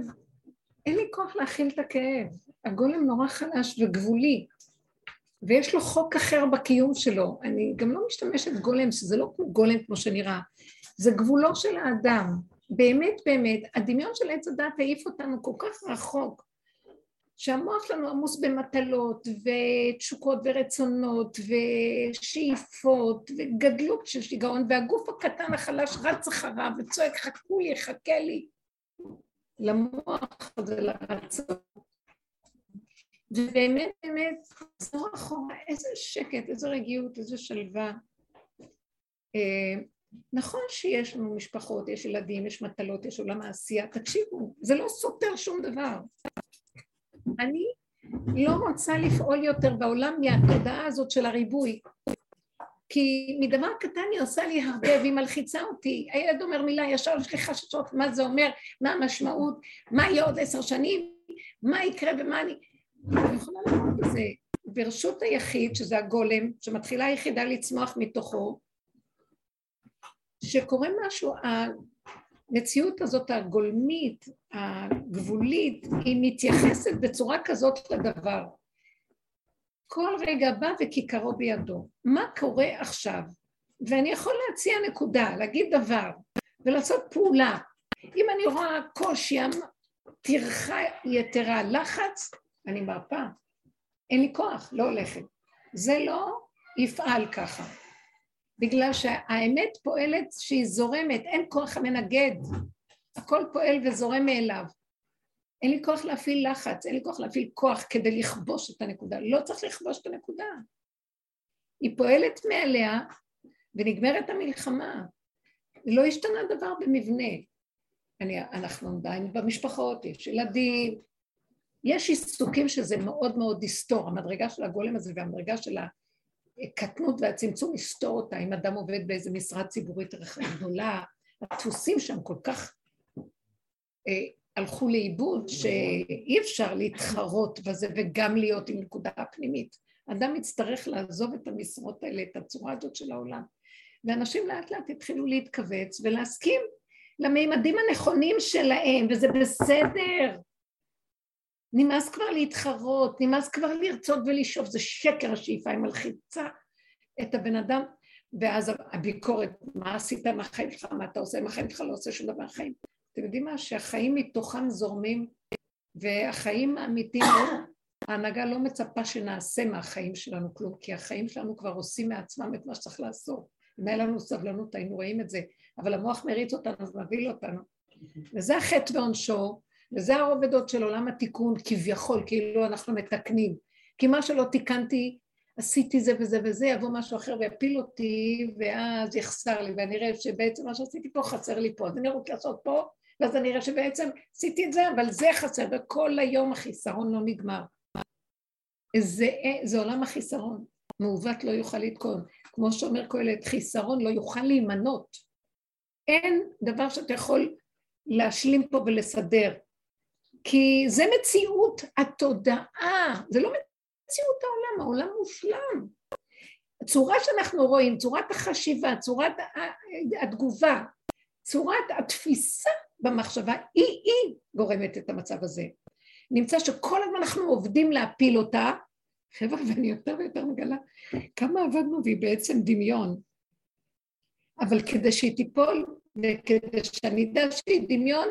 אין לי כוח להכיל את הכאב. הגולם נורא חלש וגבולי, ויש לו חוק אחר בקיום שלו. אני גם לא משתמשת גולם, שזה לא כמו גולם כמו שנראה, זה גבולו של האדם. באמת באמת, הדמיון של עץ הדת העיף אותנו כל כך רחוק, שהמוח שלנו עמוס במטלות ותשוקות ורצונות ושאיפות וגדלות של שיגעון והגוף הקטן החלש רץ אחריו וצועק חכו לי, חכה לי. למוח הזה לרצון ובאמת באמת לחזור אחורה איזה שקט, איזה רגיעות, איזה שלווה. אה, נכון שיש לנו משפחות, יש ילדים, יש מטלות, יש עולם העשייה, תקשיבו, זה לא סותר שום דבר אני לא רוצה לפעול יותר בעולם מהתודעה הזאת של הריבוי. כי מדבר קטן היא עושה לי הרבה והיא מלחיצה אותי. הילד אומר מילה, ישר יש לי חששות, מה זה אומר, מה המשמעות, מה יהיה עוד עשר שנים, מה יקרה ומה אני... אני יכולה לראות את זה. ברשות היחיד, שזה הגולם, שמתחילה היחידה לצמוח מתוכו, שקורה משהו, המציאות הזאת הגולמית, הגבולית, היא מתייחסת בצורה כזאת לדבר. כל רגע בא וכיכרו בידו. מה קורה עכשיו? ואני יכול להציע נקודה, להגיד דבר, ולעשות פעולה. אם אני רואה קושי, טרחה יתרה, לחץ, אני מרפה. אין לי כוח, לא הולכת. זה לא יפעל ככה. בגלל שהאמת פועלת שהיא זורמת, אין כוח המנגד, הכל פועל וזורם מאליו. אין לי כוח להפעיל לחץ, אין לי כוח להפעיל כוח כדי לכבוש את הנקודה, לא צריך לכבוש את הנקודה. היא פועלת מעליה ונגמרת המלחמה. לא השתנה דבר במבנה. אני, אנחנו עדיין במשפחות, יש ילדים, יש עיסוקים שזה מאוד מאוד דיסטור, המדרגה של הגולם הזה והמדרגה של הקטנות והצמצום יסתור אותה, אם אדם עובד באיזה משרה ציבורית גדולה, הדפוסים שם כל כך אה, הלכו לאיבוד שאי אפשר להתחרות בזה וגם להיות עם נקודה פנימית. אדם יצטרך לעזוב את המשרות האלה, את הצורה הזאת של העולם. ואנשים לאט לאט התחילו להתכווץ ולהסכים למימדים הנכונים שלהם, וזה בסדר. נמאס כבר להתחרות, נמאס כבר לרצות ולשאוף, זה שקר השאיפה, היא מלחיצה את הבן אדם, ואז הביקורת, מה עשית עם החיים שלך, מה אתה עושה עם החיים שלך, לא עושה שום דבר בחיים. אתם יודעים מה? שהחיים מתוכם זורמים, והחיים האמיתיים, ההנהגה לא מצפה שנעשה מהחיים שלנו כלום, כי החיים שלנו כבר עושים מעצמם את מה שצריך לעשות. אם היה לנו סבלנות היינו רואים את זה, אבל המוח מריץ אותנו אז מבהיל אותנו. וזה החטא ועונשו, וזה הרובדות של עולם התיקון כביכול, כאילו אנחנו מתקנים. כי מה שלא תיקנתי, עשיתי זה וזה וזה, יבוא משהו אחר ויפיל אותי, ואז יחסר לי, ואני אראה שבעצם מה שעשיתי פה חסר לי פה, אז אני רוצה לעשות פה, ואז אני אראה שבעצם עשיתי את זה, אבל זה חסר, וכל היום החיסרון לא נגמר. זה, זה עולם החיסרון, מעוות לא יוכל לתקון. כמו שאומר קהלת, חיסרון לא יוכל להימנות. אין דבר שאתה יכול להשלים פה ולסדר. כי זה מציאות התודעה, זה לא מציאות העולם, העולם מושלם. הצורה שאנחנו רואים, צורת החשיבה, צורת התגובה, צורת התפיסה במחשבה, היא-היא גורמת את המצב הזה. נמצא שכל הזמן אנחנו עובדים להפיל אותה, חבר'ה, ואני יותר ויותר מגלה כמה עבדנו והיא בעצם דמיון. אבל כדי שהיא תיפול, וכדי שאני אדע שהיא דמיון,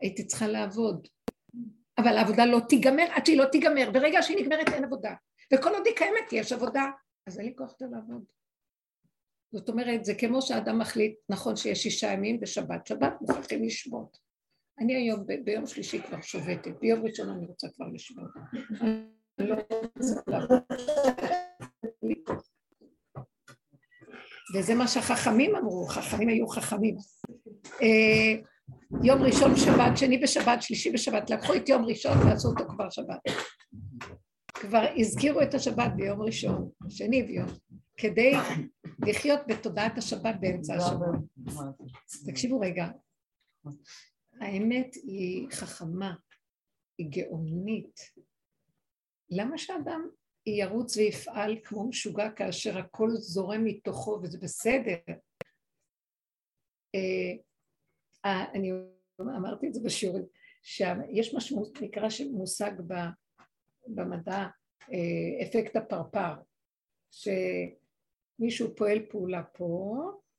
הייתי צריכה לעבוד. אבל העבודה לא תיגמר עד שהיא לא תיגמר. ברגע שהיא נגמרת אין עבודה. וכל עוד היא קיימת יש עבודה, אז אין לי כוח יותר לעבוד. זאת אומרת, זה כמו שאדם מחליט, נכון שיש שישה ימים בשבת, שבת מוכרחים לשבות. אני היום, ב- ביום שלישי כבר שובתת, ביום ראשון אני רוצה כבר לשבות. לא וזה מה שהחכמים אמרו, חכמים היו חכמים. אה, אה, יום ראשון שבת, שני בשבת, שלישי בשבת, לקחו את יום ראשון ועשו אותו כבר שבת. כבר הזכירו את השבת ביום ראשון, שני ויום, כדי לחיות בתודעת השבת באמצע השבוע. תקשיבו רגע, האמת היא חכמה, היא גאונית. למה שאדם ירוץ ויפעל כמו משוגע כאשר הכל זורם מתוכו וזה בסדר? אה, אני אמרתי את זה בשיעורים, שיש משהו נקרא מושג במדע אה, אפקט הפרפר, שמישהו פועל פעולה פה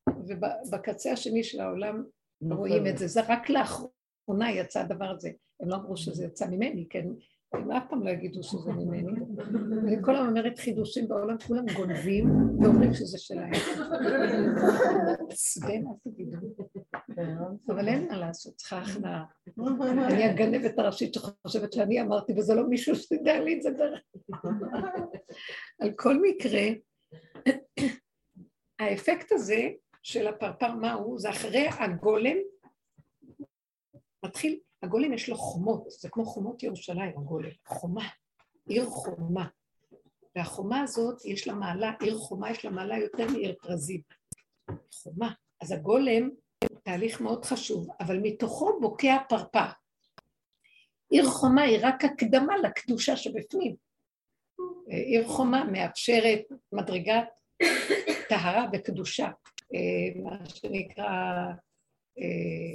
ובקצה השני של העולם רואים את זה, זה רק לאחרונה יצא הדבר הזה, הם לא אמרו שזה יצא ממני, כן, הם אף פעם לא יגידו שזה ממני. אני כל הזמן אומרת חידושים בעולם, כולם גונבים ואומרים שזה שלהם. עצבן, אל תגידו. אבל אין מה לעשות, צריכה הכנעה. אני הגנבת הראשית שחושבת שאני אמרתי, וזה לא מישהו שתדע לי את זה דרך. על כל מקרה, האפקט הזה של הפרפר, מה הוא? זה אחרי הגולם, מתחיל הגולם יש לו חומות, זה כמו חומות ירושלים, הגולם, חומה, עיר חומה. והחומה הזאת יש לה מעלה, עיר חומה יש לה מעלה יותר מעיר פרזים. חומה. אז הגולם תהליך מאוד חשוב, אבל מתוכו בוקע פרפר. עיר חומה היא רק הקדמה לקדושה שבפנים. עיר חומה מאפשרת מדרגת טהרה וקדושה, אה, מה שנקרא אה,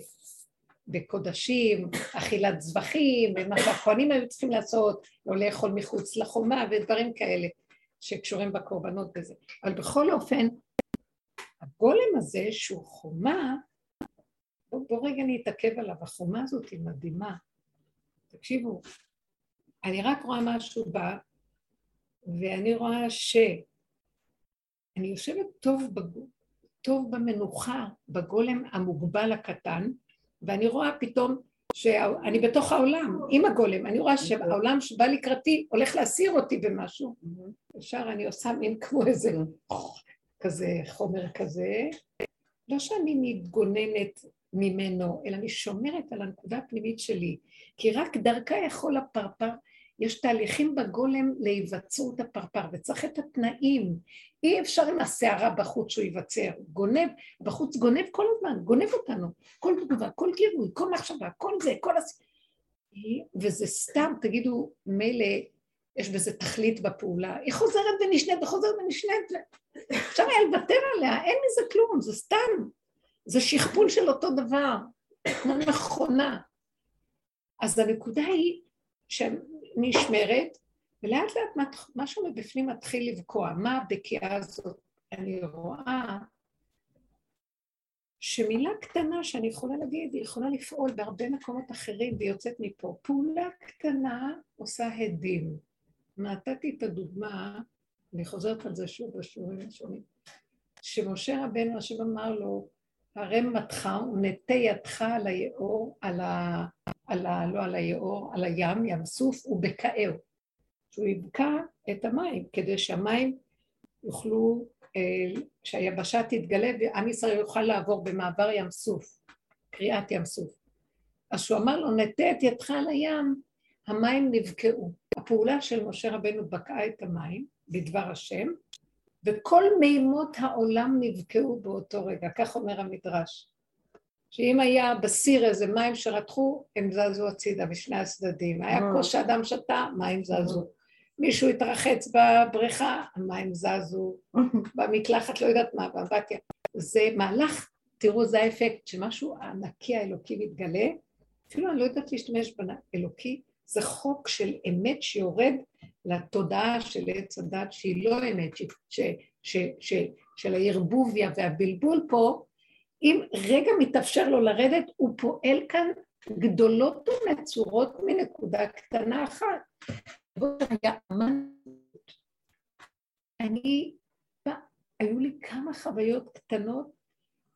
בקודשים, אכילת זבחים, ומה שהכהנים היו צריכים לעשות, לא לאכול מחוץ לחומה ודברים כאלה שקשורים בקורבנות וזה. אבל בכל אופן, הגולם הזה שהוא חומה, בואו בוא רגע נתעכב עליו, החומה הזאת היא מדהימה. תקשיבו, אני רק רואה משהו בה, ואני רואה שאני יושבת טוב, בג... טוב במנוחה, בגולם המוגבל הקטן, ואני רואה פתאום שאני בתוך העולם, עם הגולם, אני רואה שהעולם שבא לקראתי הולך להסיר אותי במשהו. ישר אני עושה מין כמו איזה כזה חומר כזה, לא שאני מתגוננת ממנו, אלא אני שומרת על הנקודה הפנימית שלי, כי רק דרכה יכול הפרפר יש תהליכים בגולם להיווצרות הפרפר, וצריך את התנאים. אי אפשר עם הסערה בחוץ שהוא ייווצר. גונב, בחוץ גונב כל הזמן, גונב אותנו. כל תגובה, כל גירוי, כל מחשבה, כל זה, כל הס... וזה סתם, תגידו, מילא יש בזה תכלית בפעולה. היא חוזרת ונשנית וחוזרת ונשנית. אפשר היה לוותר עליה, אין מזה כלום, זה סתם. זה שכפול של אותו דבר, כמו מכונה. אז הנקודה היא נשמרת, ולאט לאט משהו מבפנים מתחיל לבקוע. מה הבקיעה הזאת? אני רואה שמילה קטנה שאני יכולה להגיד, היא יכולה לפעול בהרבה מקומות אחרים והיא יוצאת מפה. פעולה קטנה עושה הדים. נתתי את הדוגמה, אני חוזרת על זה שוב בשיעורים השונים, שמשה רבנו, השם אמר לו, הרם מתך ונטה ידך על היאור, על ה... על ה... לא על היאור, על הים, ים סוף, ובקעהו. שהוא יבקע את המים, כדי שהמים יוכלו, אה, שהיבשה תתגלה ועם ישראל יוכל לעבור במעבר ים סוף, קריאת ים סוף. אז שהוא אמר לו, נטה את ידך על הים, המים נבקעו. הפעולה של משה רבנו בקעה את המים, בדבר השם, וכל מימות העולם נבקעו באותו רגע, כך אומר המדרש. שאם היה בסיר איזה מים שרתחו, הם זזו הצידה משני הצדדים. היה אה. כוס שאדם שתה, מים זזו. מישהו התרחץ בבריכה, המים זזו. במקלחת, לא יודעת מה, באמבטיה. זה מהלך, תראו, זה האפקט, שמשהו ענקי האלוקי מתגלה, אפילו אני לא יודעת להשתמש באלוקי, זה חוק של אמת שיורד לתודעה של עץ הדת שהיא לא אמת, ש, ש, ש, ש, של הערבוביה והבלבול פה, אם רגע מתאפשר לו לרדת, הוא פועל כאן גדולות ונצורות מנקודה קטנה אחת. אני, היו לי כמה חוויות קטנות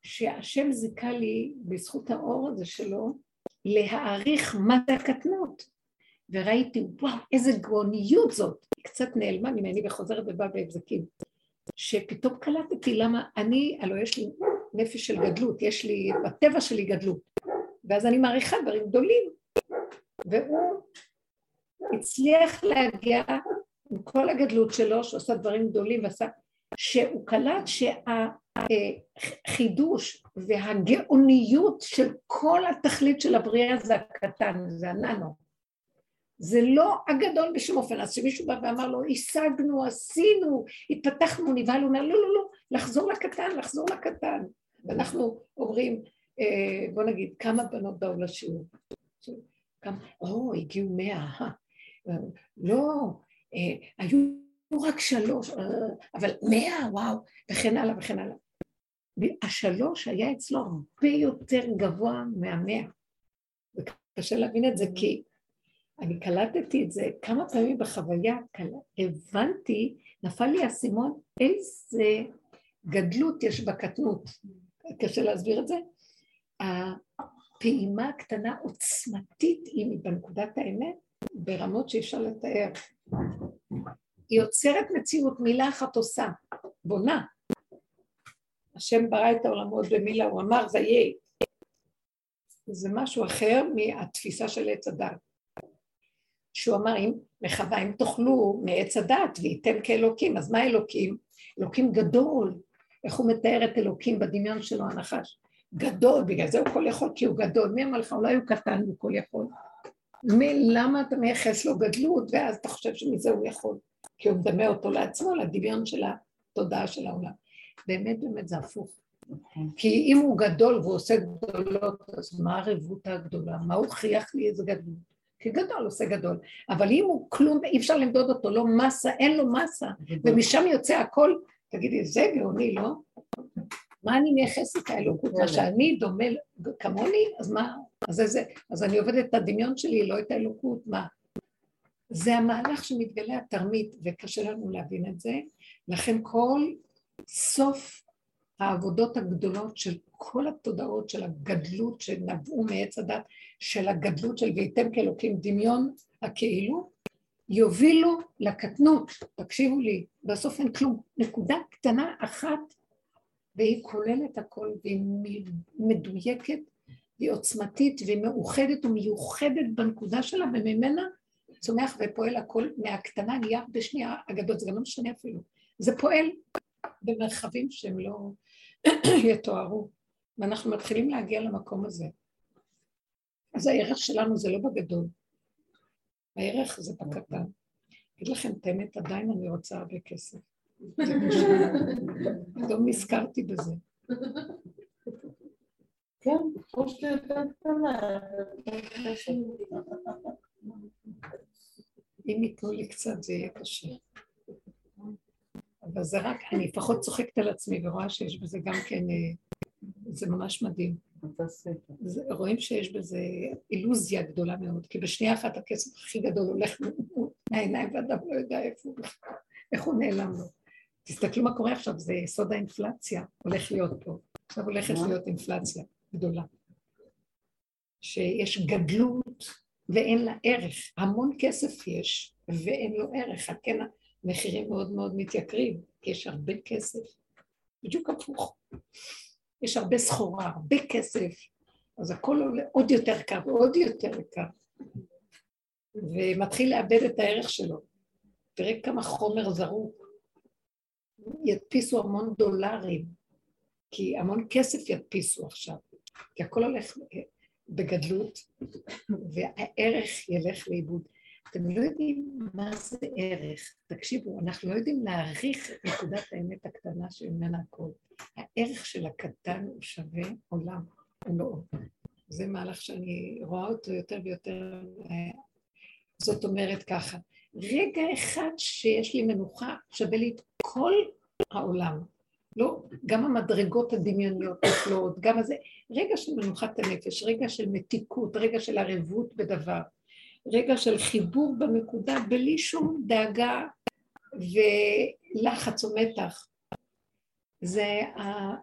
שהשם זיכה לי, בזכות האור הזה שלו, להעריך מה זה הקטנות. וראיתי, וואו, איזה גאוניות זאת. היא קצת נעלמה ממני וחוזרת ובאה בהבזקים. שפתאום קלטתי למה אני, הלוא יש לי נפש של גדלות, יש לי, בטבע שלי גדלות, ואז אני מעריכה דברים גדולים, והוא הצליח להגיע עם כל הגדלות שלו, שהוא עשה דברים גדולים ועשה, שהוא קלט שהחידוש והגאוניות של כל התכלית של הבריאה זה הקטן, זה הננו. זה לא הגדול בשום אופן. אז כשמישהו בא ואמר לו, השגנו, עשינו, התפתחנו, נבהלנו, אומר, לא, לא, לא, לחזור לקטן, לחזור לקטן. ואנחנו אומרים, אה, בוא נגיד, כמה בנות באו לשיעור? או, הגיעו מאה, אה, לא, אה, היו רק שלוש, אבל מאה, וואו, וכן הלאה וכן הלאה. השלוש היה אצלו הרבה יותר גבוה מהמאה. וקשה להבין את זה כי אני קלטתי את זה כמה פעמים בחוויה, הבנתי, נפל לי האסימון, איזה גדלות יש בקטנות. קשה להסביר את זה? הפעימה הקטנה עוצמתית היא בנקודת האמת ברמות שאי אפשר לתאר. היא יוצרת מציאות, מילה אחת עושה, בונה. השם ברא את העולמות במילה, הוא אמר ויהי. זה משהו אחר מהתפיסה של עץ הדת. שהוא אמר, אם מחווה, אם תאכלו מעץ הדת וייתם כאלוקים, אז מה אלוקים? אלוקים גדול. איך הוא מתאר את אלוקים בדמיון שלו, הנחש? גדול, בגלל זה הוא כל יכול כי הוא גדול. מי אמר לך? אולי הוא קטן והוא כל יכול. מי, למה אתה מייחס לו גדלות ואז אתה חושב שמזה הוא יכול? כי הוא מדמה אותו לעצמו, לדמיון של התודעה של העולם. באמת באמת זה הפוך. כי אם הוא גדול והוא עושה גדולות, אז מה הרבותא הגדולה? מה הוא הוכיח לי איזה גדלות? כי גדול עושה גדול, אבל אם הוא כלום, אי אפשר למדוד אותו, לא מסה, אין לו מסה, ומשם יוצא הכל, תגידי, זה גאוני, לא? מה אני מייחסת את האלוקות? מה שאני דומה כמוני, אז מה? אז, זה, אז אני עובדת את הדמיון שלי, לא את האלוקות, מה? זה המהלך שמתגלה התרמית, וקשה לנו להבין את זה, לכן כל סוף העבודות הגדולות של כל התודעות של הגדלות שנבעו מעץ הדת, של הגדלות של וייתם כאלוקים דמיון הכאילו, יובילו לקטנות, תקשיבו לי, בסוף אין כלום, נקודה קטנה אחת והיא כוללת הכל והיא מדויקת והיא עוצמתית והיא מאוחדת ומיוחדת בנקודה שלה וממנה צומח ופועל הכל מהקטנה נהיה בשנייה הגדול, זה גם לא משנה אפילו, זה פועל במרחבים שהם לא יתוארו ואנחנו מתחילים להגיע למקום הזה. אז הערך שלנו זה לא בגדול, הערך זה בקטן. אגיד לכם את האמת, עדיין אני רוצה הרבה כסף. פתאום נזכרתי בזה. כן, כמו שאתה יותר קטנה. אם ייתנו לי קצת זה יהיה קשה. אבל זה רק, אני לפחות צוחקת על עצמי ורואה שיש בזה גם כן, אה, זה ממש מדהים. רואים שיש בזה אילוזיה גדולה מאוד, כי בשנייה אחת הכסף הכי גדול הולך מהעיניים ואדם לא יודע איפה הוא, איך הוא נעלם לו. תסתכלו מה קורה עכשיו, זה יסוד האינפלציה הולך להיות פה. עכשיו הולכת להיות אינפלציה גדולה. שיש גדלות ואין לה ערך. המון כסף יש ואין לו ערך, כן המחירים מאוד מאוד מתייקרים, כי יש הרבה כסף. בדיוק הפוך. יש הרבה סחורה, הרבה כסף, אז הכל עולה עוד יותר יקר ועוד יותר יקר. ומתחיל לאבד את הערך שלו. תראה כמה חומר זרוק. ידפיסו המון דולרים, כי המון כסף ידפיסו עכשיו, כי הכל הולך בגדלות, והערך ילך לאיבוד. אתם לא יודעים מה זה ערך. תקשיבו, אנחנו לא יודעים להעריך את נקודת האמת הקטנה שממנה הכל. הערך של הקטן הוא שווה עולם ומלואו. זה מהלך שאני רואה אותו יותר ויותר. אה, זאת אומרת ככה, רגע אחד שיש לי מנוחה שווה לי את כל העולם. לא, גם המדרגות הדמיוניות נפלאות, גם הזה, רגע של מנוחת הנפש, רגע של מתיקות, רגע של ערבות בדבר. רגע של חיבור בנקודה בלי שום דאגה ולחץ או מתח. זה, ה...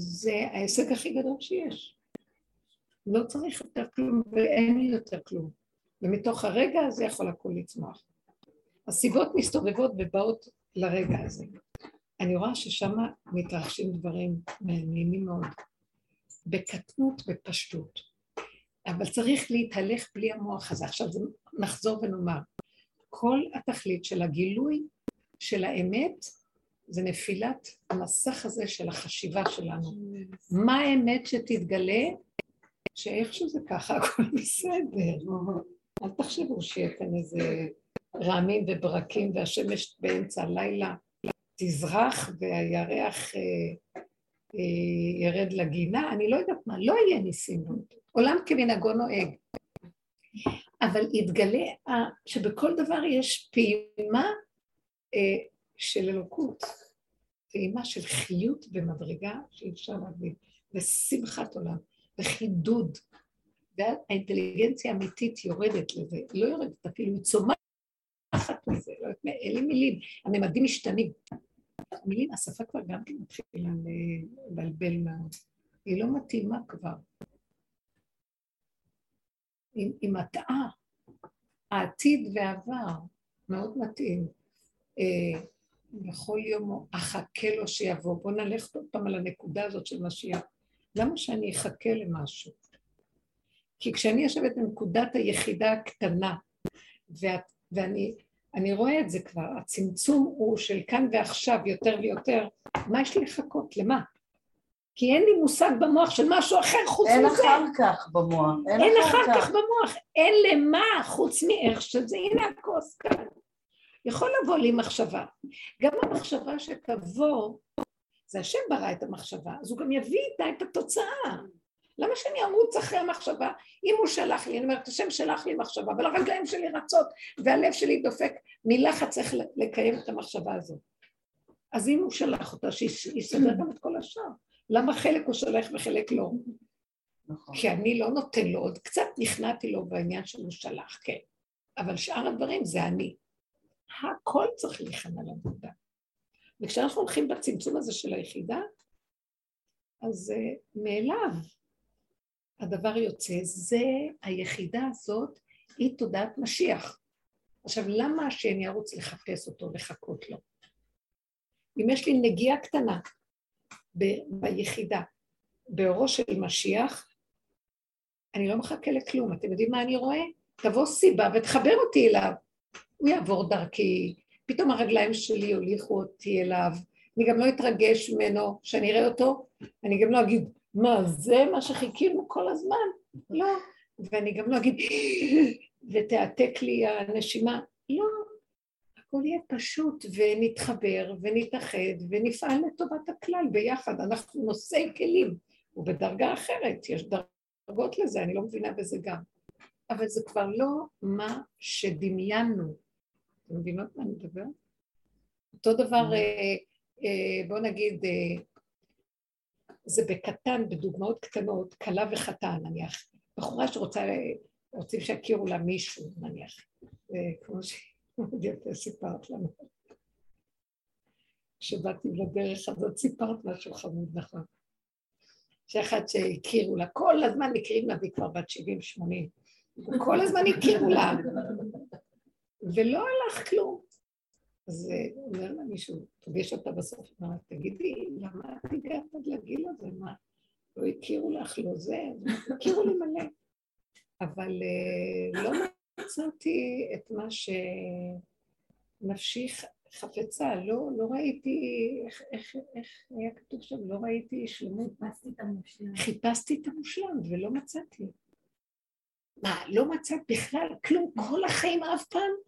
זה ההישג הכי גדול שיש. לא צריך יותר כלום ואין לי יותר כלום. ומתוך הרגע הזה יכול הכול לצמוח. הסיבות מסתובבות ובאות לרגע הזה. אני רואה ששם מתרחשים דברים מעניינים מאוד, בקטנות, בפשטות. אבל צריך להתהלך בלי המוח הזה. עכשיו נחזור ונאמר, כל התכלית של הגילוי של האמת זה נפילת המסך הזה של החשיבה שלנו. מה האמת שתתגלה? שאיך שזה ככה, הכל בסדר. אל תחשבו שיהיה כאן איזה רעמים וברקים והשמש באמצע הלילה תזרח והירח אה, אה, ירד לגינה, אני לא יודעת מה, לא יהיה ניסים. עולם כמנהגו נוהג. אבל יתגלה שבכל דבר יש פעימה אה, של אלוקות, פעימה של חיות במדרגה שאי אפשר להבין, ושמחת עולם, וחידוד, והאינטליגנציה האמיתית יורדת לזה, לא יורדת אפילו, היא צומחת מזה, לא יודעת, אין לי מילים, הממדים משתנים. המילים, השפה כבר גם כן מתחילה לבלבל מה... היא לא מתאימה כבר. היא מטעה. העתיד והעבר מאוד מתאים. אה, בכל יום אחכה לו שיבוא. בואו נלך עוד פעם על הנקודה הזאת של משיח. למה שאני אחכה למשהו? כי כשאני יושבת בנקודת היחידה הקטנה, ואת, ואני אני רואה את זה כבר, הצמצום הוא של כאן ועכשיו יותר ויותר, מה יש לי לחכות? למה? כי אין לי מושג במוח של משהו אחר חוץ אין מזה. אין אחר כך במוח. אין, אין אחר כך. כך במוח. אין למה חוץ מאיך שזה. הנה הכוס כאן. יכול לבוא לי מחשבה. גם המחשבה שתבוא, זה השם ברא את המחשבה, אז הוא גם יביא איתה את התוצאה. למה שאני ארוץ אחרי המחשבה? אם הוא שלח לי, אני אומרת, השם שלח לי מחשבה, אבל הרגליים שלי רצות והלב שלי דופק, מלחץ צריך לקיים את המחשבה הזאת. אז אם הוא שלח אותה, שיסדר גם את כל השאר. למה חלק הוא שולח וחלק לא? נכון. כי אני לא נותן לו עוד קצת, נכנעתי לו בעניין שהוא שלח, כן. אבל שאר הדברים זה אני. הכל צריך להיכנע לעבודה. וכשאנחנו הולכים בצמצום הזה של היחידה, אז uh, מאליו הדבר יוצא, זה היחידה הזאת, היא תודעת משיח. עכשיו, למה השם ירוץ לחפש אותו, לחכות לו? אם יש לי נגיעה קטנה ב- ביחידה, באורו של משיח, אני לא מחכה לכלום. אתם יודעים מה אני רואה? תבוא סיבה ותחבר אותי אליו. הוא יעבור דרכי, פתאום הרגליים שלי יוליכו אותי אליו, אני גם לא אתרגש ממנו שאני אראה אותו, אני גם לא אגיד, מה, זה מה שחיכינו כל הזמן? לא. ואני גם לא אגיד, ותעתק לי הנשימה. לא. הכל יהיה פשוט, ונתחבר, ונתאחד, ונפעל לטובת הכלל ביחד. אנחנו נושאי כלים, ובדרגה אחרת, יש דרגות לזה, אני לא מבינה בזה גם. אבל זה כבר לא מה שדמיינו. אתם מבינות מה אני מדבר? אותו דבר, אה, אה, בוא נגיד, אה, זה בקטן, בדוגמאות קטנות, כלה וחתן, נניח. בחורה שרוצה, רוצים שיכירו לה מישהו, נניח. כמו שמאוד יפה סיפרת לנו. כשבאתי לדרך הזאת, סיפרת משהו חמוד, נכון. שאחד שהכירו לה, כל הזמן מכירים לה, והיא כבר בת 70-80. כל הזמן הכירו לה. ולא הלך כלום. אז אומר לה מישהו, פוגש אותה בסוף, אמר, תגידי, למה את הגעת עד לגיל הזה? מה, לא הכירו לך, לא זה? הכירו לי מלא. אבל אה, לא מצאתי את מה שנפשי חפצה, לא, לא ראיתי, איך, איך, איך היה כתוב שם? לא ראיתי שלמות. חיפשתי את המושלם. חיפשתי את המושלם ולא מצאתי. מה, לא מצאת בכלל כלום כל החיים אף פעם?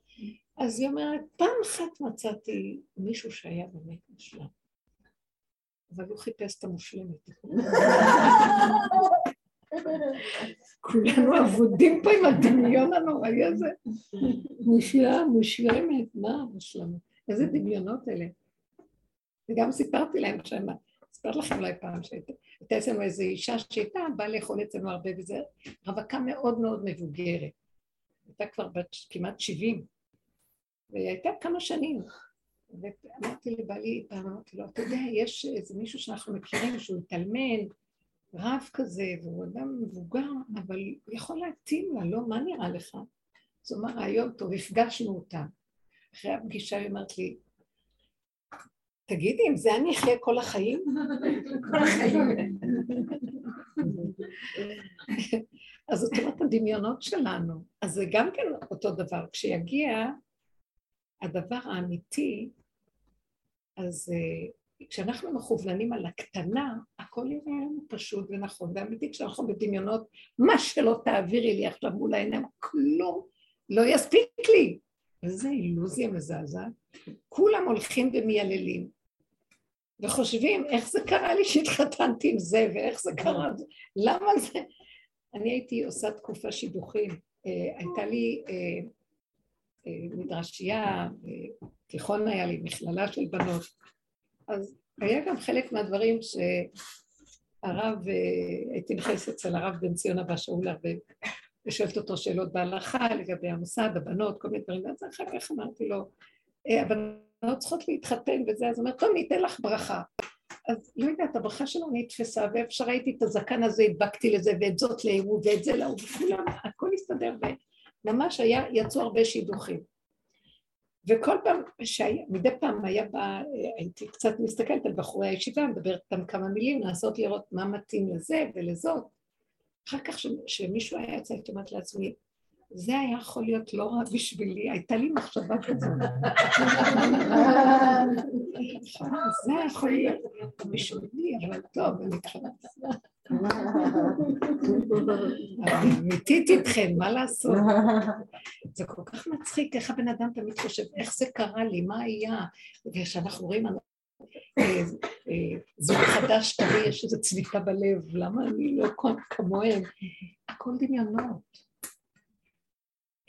אז היא אומרת, פעם אחת מצאתי מישהו שהיה באמת מושלם, אבל הוא חיפש את המושלמת. כולנו אבודים פה עם הדמיון הנוראי הזה. מושלם, מושלמת, מה מושלמת? איזה דמיונות אלה. וגם סיפרתי להם שם, סיפרתי לכם אולי פעם שהייתה אצלנו איזו אישה שהייתה באה לאכול אצלנו הרבה וזה, רווקה מאוד מאוד מבוגרת. הייתה כבר בת כמעט 70. והיא הייתה כמה שנים. ואמרתי לבעלי, פעם אמרתי לו, אתה יודע, יש איזה מישהו שאנחנו מכירים שהוא התאלמן, רב כזה, והוא אדם מבוגר, אבל הוא יכול להתאים לה, לא? מה נראה לך? אז הוא אמר, רעיון טוב, הפגשנו אותה. אחרי הפגישה היא אומרת לי, תגידי, אם זה אני אחיה כל החיים? כל החיים. אז זאת אומרת הדמיונות שלנו. אז זה גם כן אותו דבר. כשיגיע הדבר האמיתי, אז uh, כשאנחנו מכווננים על הקטנה, הכל יראה לנו פשוט ונכון ואמיתי. כשאנחנו בדמיונות, מה שלא תעבירי לי עכשיו מול העיניים, כלום לא יספיק לי. וזו אילוזיה מזעזעת. כולם הולכים ומייללים, וחושבים איך זה קרה לי שהתחתנתי עם זה, ואיך זה קרה, למה זה... אני הייתי עושה תקופה שידוכים. אה, הייתה לי אה, אה, מדרשייה, תיכון היה לי, מכללה של בנות. אז היה גם חלק מהדברים שהרב, הייתי נכנסת אצל הרב בן ציון אבא שאול הרבה, ושואלת אותו שאלות בהלכה לגבי המוסד, הבנות, כל מיני דברים, ואז אחר כך אמרתי לו, הבנות צריכות להתחתן וזה, אז הוא אומר, טוב, ניתן לך ברכה. אז לא יודעת, הברכה שלו נתפסה, ואיפה שראיתי את הזקן הזה, הדבקתי לזה, ואת זאת להוא, ואת זה להוא, וכולם, הכל הסתדר, וממש היה, יצאו הרבה שידוכים. וכל פעם שהיה, מדי פעם היה בא, הייתי קצת מסתכלת על בחורי הישיבה, מדברת איתם כמה מילים, לנסות לראות מה מתאים לזה ולזאת. אחר כך כשמישהו היה יצא, הייתי אומרת לעצמי, זה היה יכול להיות לא רע בשבילי, הייתה לי מחשבה כזאת. זה היה יכול להיות בשבילי, אבל טוב, אני מתחילת. אמיתית איתכם, מה לעשות? זה כל כך מצחיק איך הבן אדם תמיד חושב, איך זה קרה לי, מה היה? וכשאנחנו רואים אה, אה, זוג חדש תראי, יש איזו צביטה בלב, למה אני לא כמוהם? הכל דמיונות.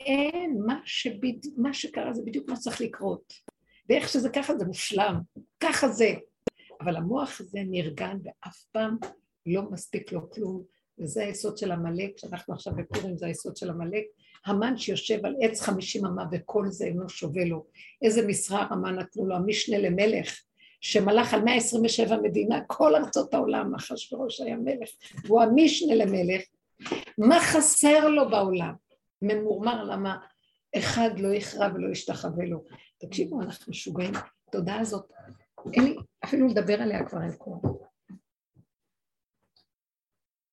אין, מה, שבד... מה שקרה זה בדיוק מה שצריך לקרות. ואיך שזה ככה זה מושלם, ככה זה. אבל המוח הזה נרגן ואף פעם לא מספיק לו כלום, וזה היסוד של עמלק, שאנחנו עכשיו בפורים זה היסוד של עמלק. המן שיושב על עץ חמישים אמה וכל זה אינו שווה לו. איזה משרה המן נתנו לו, המשנה למלך, שמלך על 127 מדינה, כל ארצות העולם, אחשוורוש היה מלך, והוא המשנה למלך. מה חסר לו בעולם? ממורמר למה אחד לא יכרע ולא ישתחווה לו. תקשיבו, אנחנו משוגעים. התודעה הזאת, אין לי אפילו לדבר עליה כבר אין כוח.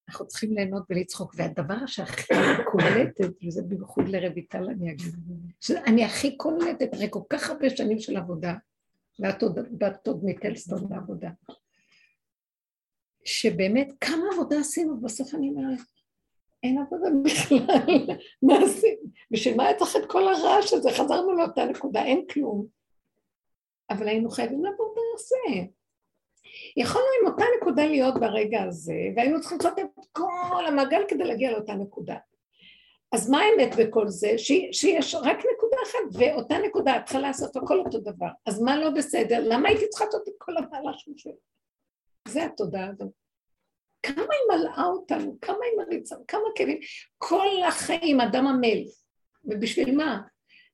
אנחנו צריכים ליהנות ולצחוק, והדבר שהכי קולטת, וזה בייחוד לרויטל אני אגיד, שאני הכי קולטת, אחרי כל כך הרבה שנים של עבודה, ואת עוד מטלסטון בעבודה, שבאמת כמה עבודה עשינו, בסוף אני אומרת, אין עבודה בכלל, מה עושים? בשביל מה היה צריך את כל הרעש הזה? חזרנו לאותה נקודה, אין כלום. אבל היינו חייבים לעבור בנושא. יכולנו עם אותה נקודה להיות ברגע הזה, והיינו צריכים לעשות את כל המעגל כדי להגיע לאותה נקודה. אז מה האמת בכל זה? ש, שיש רק נקודה אחת, ואותה נקודה, את צריכה לעשות הכל אותו דבר. אז מה לא בסדר? למה הייתי צריכה לעשות את כל המהלך הזה? זה התודעה הזאת. כמה היא מלאה אותנו, כמה היא מריצה, כמה כאבים, כל החיים אדם עמל, ובשביל מה?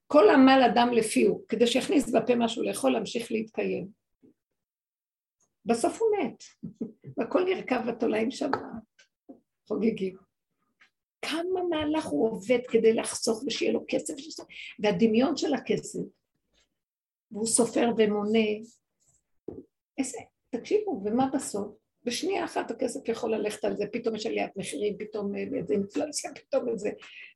כל עמל אדם לפיהו, כדי שיכניס בפה משהו לאכול, להמשיך להתקיים. בסוף הוא מת, והכל נרקב בתולעים שם, חוגגים. כמה מהלך הוא עובד כדי לחסוך ושיהיה לו כסף, והדמיון של הכסף, והוא סופר ומונה, איזה, תקשיבו, ומה בסוף? בשנייה אחת הכסף יכול ללכת על זה, פתאום יש עליית מחירים, פתאום איזה אינפלציה, פתאום איזה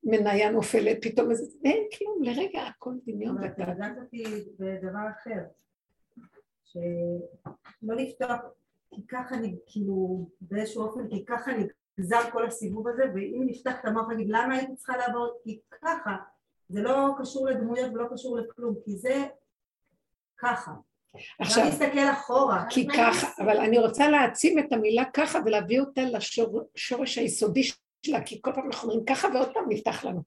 מניה נופלת, פתאום איזה... אין כלום, לרגע הכל דמיון. את נגעת אותי בדבר אחר, שלא לפתוח, כי ככה אני, כאילו, באיזשהו אופן, כי ככה נגזר כל הסיבוב הזה, ואם נפתח את המוח נגיד למה הייתי צריכה לעבור, כי ככה, זה לא קשור לדמויות ולא קשור לכלום, כי זה ככה. עכשיו, גם להסתכל אחורה. כי ככה, אבל אני רוצה להעצים את המילה ככה ולהביא אותה לשורש היסודי שלה, כי כל פעם אנחנו אומרים ככה ועוד פעם נפתח לנו.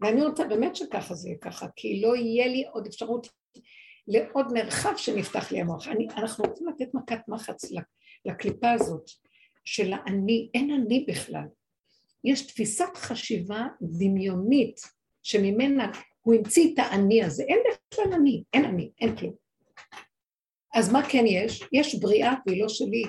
ואני רוצה באמת שככה זה יהיה ככה, כי לא יהיה לי עוד אפשרות לעוד מרחב שנפתח לי המוח. אני, אנחנו רוצים לתת מכת מחץ לקליפה הזאת של האני, אין אני בכלל. יש תפיסת חשיבה דמיונית שממנה הוא המציא את האני הזה, אין בכלל אני, אין אני, אין כלום. אז מה כן יש? יש בריאה והיא לא שלי,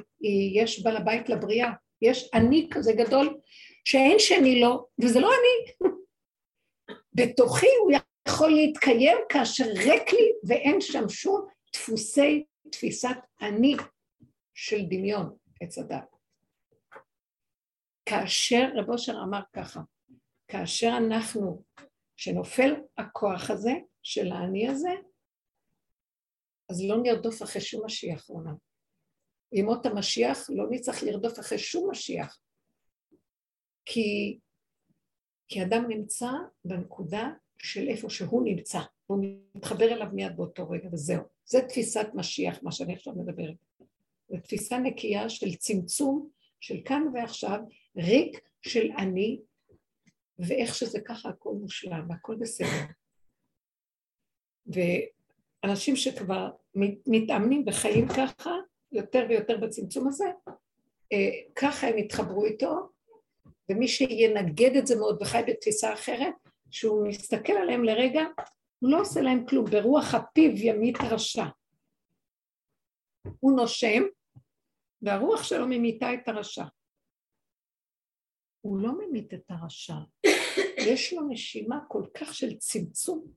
יש בעל הבית לבריאה, יש אני כזה גדול שאין שני לו, וזה לא אני. בתוכי הוא יכול להתקיים כאשר ריק לי ואין שם שום דפוסי תפיסת אני של דמיון, עץ הדת. כאשר, רב אושר אמר ככה, כאשר אנחנו, שנופל הכוח הזה של האני הזה, אז לא נרדוף אחרי שום משיח עונה. ימות המשיח לא נצטרך לרדוף אחרי שום משיח. כי, כי אדם נמצא בנקודה של איפה שהוא נמצא, הוא מתחבר אליו מיד באותו רגע, וזהו. זה תפיסת משיח, מה שאני עכשיו מדברת. זו תפיסה נקייה של צמצום של כאן ועכשיו, ריק של אני, ואיך שזה ככה הכל מושלם והכל בסדר. ואנשים שכבר מתאמנים וחיים ככה, יותר ויותר בצמצום הזה, אה, ככה הם יתחברו איתו, ומי שינגד את זה מאוד וחי בתפיסה אחרת, שהוא מסתכל עליהם לרגע, הוא לא עושה להם כלום, ברוח הפיו ימית רשע. הוא נושם, והרוח שלו ממיתה את הרשע. הוא לא ממית את הרשע, יש לו נשימה כל כך של צמצום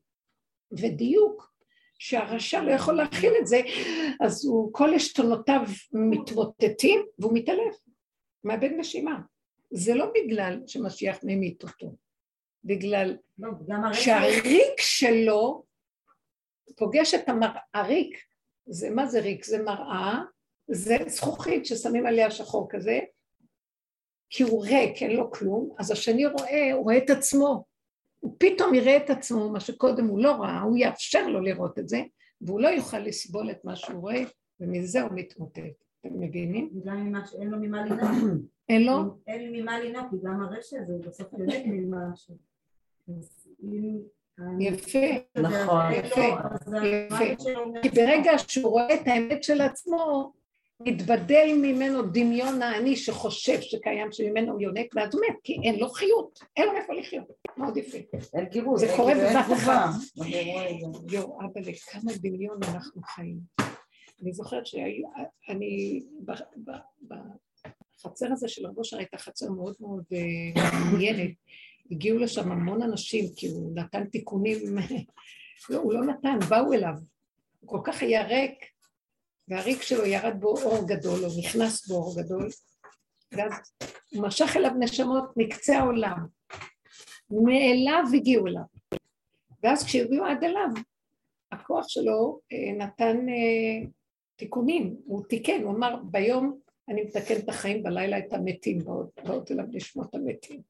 ודיוק, שהרשע לא יכול להכיל את זה, אז הוא, כל עשתונותיו מתמוטטים והוא מתעלף, מאבד נשימה. זה לא בגלל שמשיח ממית אותו, בגלל לא, גם שהריק שלו פוגש את. הריק, זה, מה זה ריק? זה מראה, זה זכוכית ששמים עליה שחור כזה, כי הוא ריק, אין לו כלום, אז השני רואה, הוא רואה את עצמו. הוא פתאום יראה את עצמו, מה שקודם הוא לא ראה, הוא יאפשר לו לראות את זה, והוא לא יוכל לסבול את מה שהוא רואה, ומזה הוא מתמוטט. אתם מבינים? ממה שאין לו ממה לנהוג. אין לו? אין לי ממה לנהוג, כי גם הרשע הזה הוא בסוף יונק ממשהו. יפה. נכון. יפה, יפה. כי ברגע שהוא רואה את האמת של עצמו, מתבדל ממנו דמיון האני שחושב שקיים שממנו הוא יונק, ואז הוא מת, כי אין לו חיות, אין לו איפה לחיות. מאוד יפה. אין גיבוי, זה קורה בבת. אחת. יואו, אבא, לכמה דמיון אנחנו חיים. אני זוכרת שאני, בחצר הזה של רבו שר הייתה חצר מאוד מאוד אה, מעניינת. הגיעו לשם המון אנשים, כי הוא נתן תיקונים, לא, הוא לא נתן, באו אליו. הוא כל כך היה ריק, והריק שלו ירד בו אור גדול, או נכנס בו אור גדול, ואז הוא משך אליו נשמות מקצה העולם. מאליו הגיעו אליו. ואז כשהגיעו עד אליו, הכוח שלו אה, נתן אה, תיקונים, הוא תיקן, הוא אמר ביום אני מתקן את החיים, בלילה את המתים, באות, אליו לשמות המתים.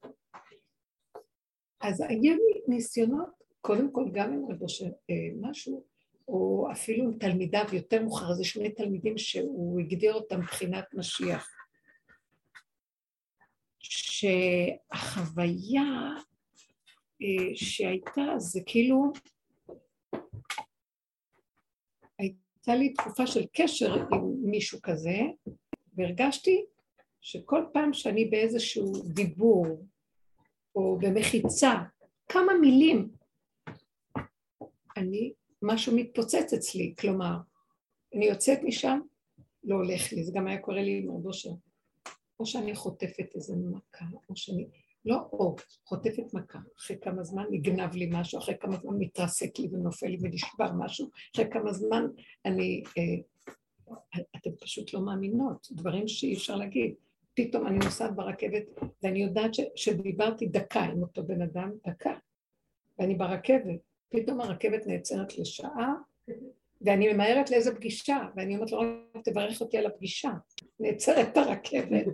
אז היו לי ניסיונות, קודם כל גם עם רבו של אה, משהו, או אפילו עם תלמידיו יותר מאוחר, זה שני תלמידים שהוא הגדיר אותם מבחינת משיח. שהחוויה אה, שהייתה זה כאילו הייתה לי תקופה של קשר עם מישהו כזה, והרגשתי שכל פעם שאני באיזשהו דיבור או במחיצה, כמה מילים, אני, משהו מתפוצץ אצלי, כלומר, אני יוצאת משם, לא הולך לי, זה גם היה קורה לי עם רב אושר, או שאני חוטפת איזה מכה, או שאני, לא או, חוטפת מכה, אחרי כמה זמן נגנב לי משהו, אחרי כמה זמן מתרסק לי ונופל לי ונשבר משהו, אחרי כמה זמן אני, אה, אתן פשוט לא מאמינות, דברים שאי אפשר להגיד. פתאום אני נוסעת ברכבת ואני יודעת ש, שדיברתי דקה עם אותו בן אדם, דקה, ואני ברכבת, פתאום הרכבת נעצרת לשעה, ואני ממהרת לאיזו פגישה, ואני אומרת לו, רק תברך אותי על הפגישה. נעצרת הרכבת,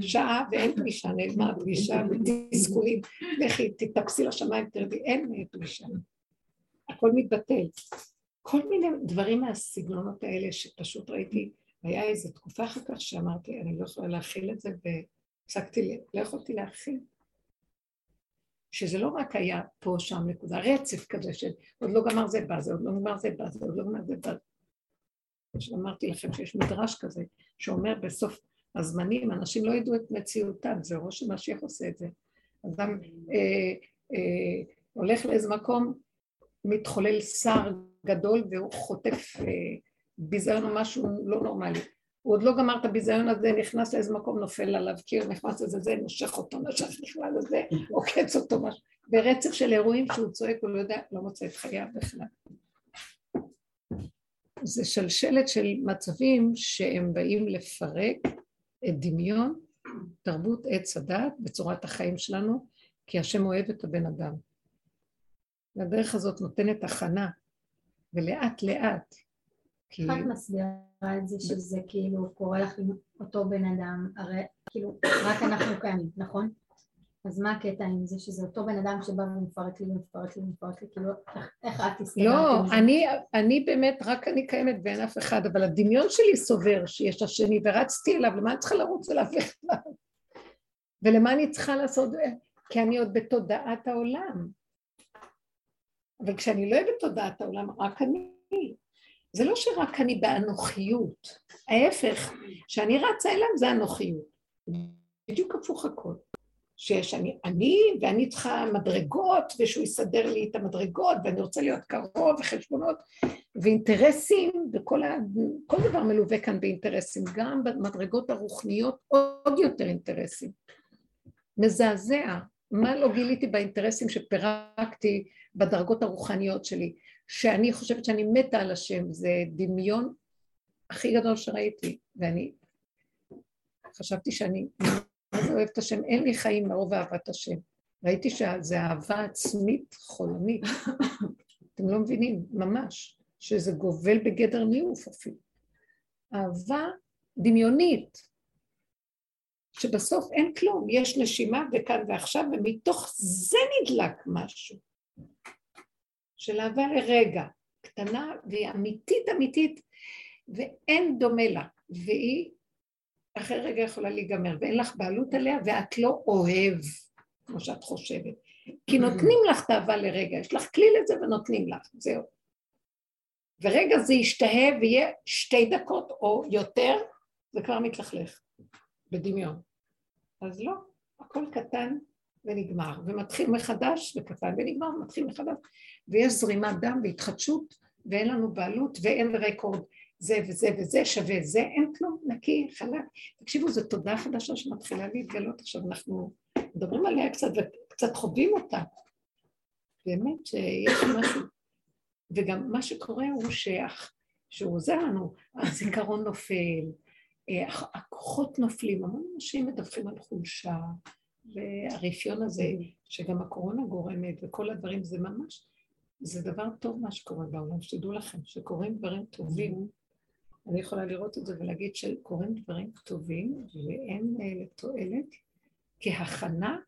שעה ואין פגישה, נעלמה הפגישה, ותסכולים, לכי, תטפסי לשמיים, תרדי, אין פגישה. הכל מתבטל. כל מיני דברים מהסגנונות האלה שפשוט ראיתי, היה איזו תקופה אחר כך שאמרתי, אני לא יכולה להכיל את זה, והפסקתי, לא יכולתי להכיל. שזה לא רק היה פה, שם, נקודה, רצף כזה של עוד לא גמר זה בא, זה עוד לא גמר זה בא, זה עוד לא גמר זה בא. אמרתי לכם שיש מדרש כזה, שאומר בסוף הזמנים, אנשים לא ידעו את מציאותם, זה ראש המשיח עושה את זה. אדם אה, אה, הולך לאיזה מקום, מתחולל שר גדול והוא חוטף אה, ביזיון או משהו לא נורמלי. הוא עוד לא גמר את הביזיון הזה, נכנס לאיזה מקום, נופל עליו, הוא נכנס לזה, זה, נושך אותו, נושך נכנס לזה, עוקץ אותו, משהו. ברצף של אירועים שהוא צועק, הוא לא יודע, לא מוצא את חייו בכלל. זה שלשלת של מצבים שהם באים לפרק את דמיון, תרבות עץ הדת בצורת החיים שלנו, כי השם אוהב את הבן אדם. והדרך הזאת נותנת הכנה, ולאט לאט, כי... איך את מסבירה את זה שזה כאילו קורה לך עם אותו בן אדם, הרי כאילו רק אנחנו קיימים, נכון? אז מה הקטע עם זה שזה אותו בן אדם שבא ומפרק לי ומפרק לי ומפרק לי, כאילו איך- את הסתדרת לא? אני, אני באמת, רק אני קיימת ואין אף אחד, אבל הדמיון שלי סובר שיש השני, ורצתי אליו, למה אני צריכה לרוץ אליו בכלל? ולמה אני צריכה לעשות? כי אני עוד בתודעת העולם. אבל כשאני לא בתודעת העולם, רק אני. זה לא שרק אני באנוכיות, ההפך, כשאני רצה אליו זה אנוכיות. בדיוק הפוך הכל. שיש אני, אני ואני צריכה מדרגות ושהוא יסדר לי את המדרגות ואני רוצה להיות קרוב וחשבונות ואינטרסים וכל ה, דבר מלווה כאן באינטרסים, גם במדרגות הרוחניות עוד יותר אינטרסים. מזעזע, מה לא גיליתי באינטרסים שפירקתי בדרגות הרוחניות שלי, שאני חושבת שאני מתה על השם, זה דמיון הכי גדול שראיתי, ואני חשבתי שאני מה זה אוהב את השם? אין לי חיים מרוב אהבת השם. ראיתי שזה אהבה עצמית חולנית. אתם לא מבינים, ממש, שזה גובל בגדר ניאוף אפילו. אהבה דמיונית, שבסוף אין כלום, יש נשימה וכאן ועכשיו, ומתוך זה נדלק משהו. של אהבה לרגע, קטנה והיא אמיתית אמיתית, ואין דומה לה, והיא אחרי רגע יכולה להיגמר, ואין לך בעלות עליה, ואת לא אוהב, כמו שאת חושבת. כי נותנים לך את האהבה לרגע, יש לך כלי לזה ונותנים לך, זהו. ורגע זה ישתהה ויהיה שתי דקות או יותר, זה כבר מתלכלך, בדמיון. אז לא, הכל קטן ונגמר, ומתחיל מחדש, וקטן ונגמר, ומתחיל מחדש, ויש זרימת דם והתחדשות, ואין לנו בעלות ואין רקורד. זה וזה וזה שווה זה, אין כלום, נקי, חלק. תקשיבו, זו תודה חדשה שמתחילה להתגלות עכשיו, אנחנו מדברים עליה קצת וקצת חווים אותה. באמת שיש משהו, וגם מה שקורה הוא שאח, שהוא עוזר לנו, הזיכרון נופל, אה, הכוחות נופלים, המון אנשים מדווחים על חולשה, והרפיון הזה, שגם הקורונה גורמת, וכל הדברים, זה ממש, זה דבר טוב מה שקורה בעולם, שתדעו לכם, שקורים דברים טובים, אני יכולה לראות את זה ולהגיד שקורים דברים טובים והם אה, לתועלת כהכנה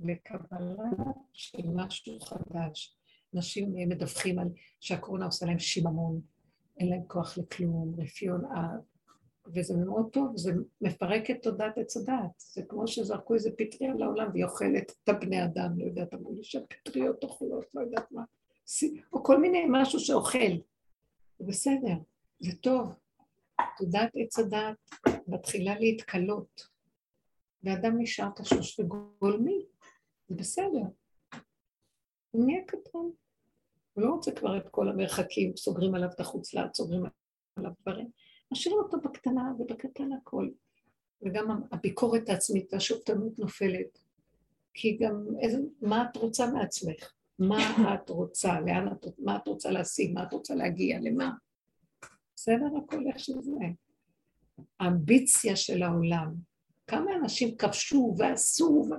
לקבלה של משהו חדש. אנשים אה, מדווחים על שהקורונה עושה להם שיממון, אין להם כוח לכלום, רפיון, וזה מאוד טוב, זה מפרק את תודעת עץ הדעת. זה כמו שזרקו איזה פטריה לעולם והיא אוכלת את הבני אדם, לא יודעת, אמרו לי שהפטריות אוכלות, לא יודעת מה, או כל מיני משהו שאוכל. זה בסדר. זה טוב. תודעת עץ הדעת מתחילה להתקלות, ואדם נשאר תשוש וגולמי, זה בסדר. הוא נהיה קטן. הוא לא רוצה כבר את כל המרחקים, סוגרים עליו את החוץ לארץ, סוגרים עליו דברים. משאירים אותו בקטנה ובקטן הכל. וגם הביקורת העצמית והשופטנות נופלת. כי גם איזה, מה את רוצה מעצמך? מה את רוצה? לאן את, מה את רוצה להשיג? מה את רוצה להגיע? למה? בסדר? הכל איך שזה. האמביציה של העולם. כמה אנשים כבשו ועשו, ו...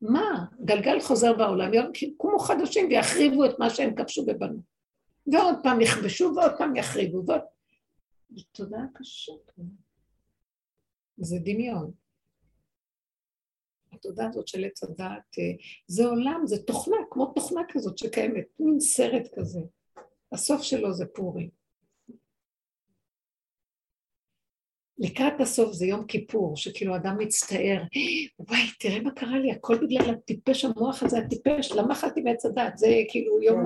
מה? גלגל חוזר בעולם, יקומו חדשים ויחריבו את מה שהם כבשו ובנו. ועוד פעם יכבשו ועוד פעם יחריבו. ועוד... זו תודעה קשה. זה דמיון. התודעה הזאת של עץ הדעת, זה עולם, זה תוכנה, כמו תוכנה כזאת שקיימת, מין סרט כזה. הסוף שלו זה פורים. לקראת הסוף זה יום כיפור, שכאילו אדם מצטער, וואי, תראה מה קרה לי, הכל בגלל הטיפש, המוח הזה הטיפש, למה אכלתי מעץ הדת? זה כאילו יום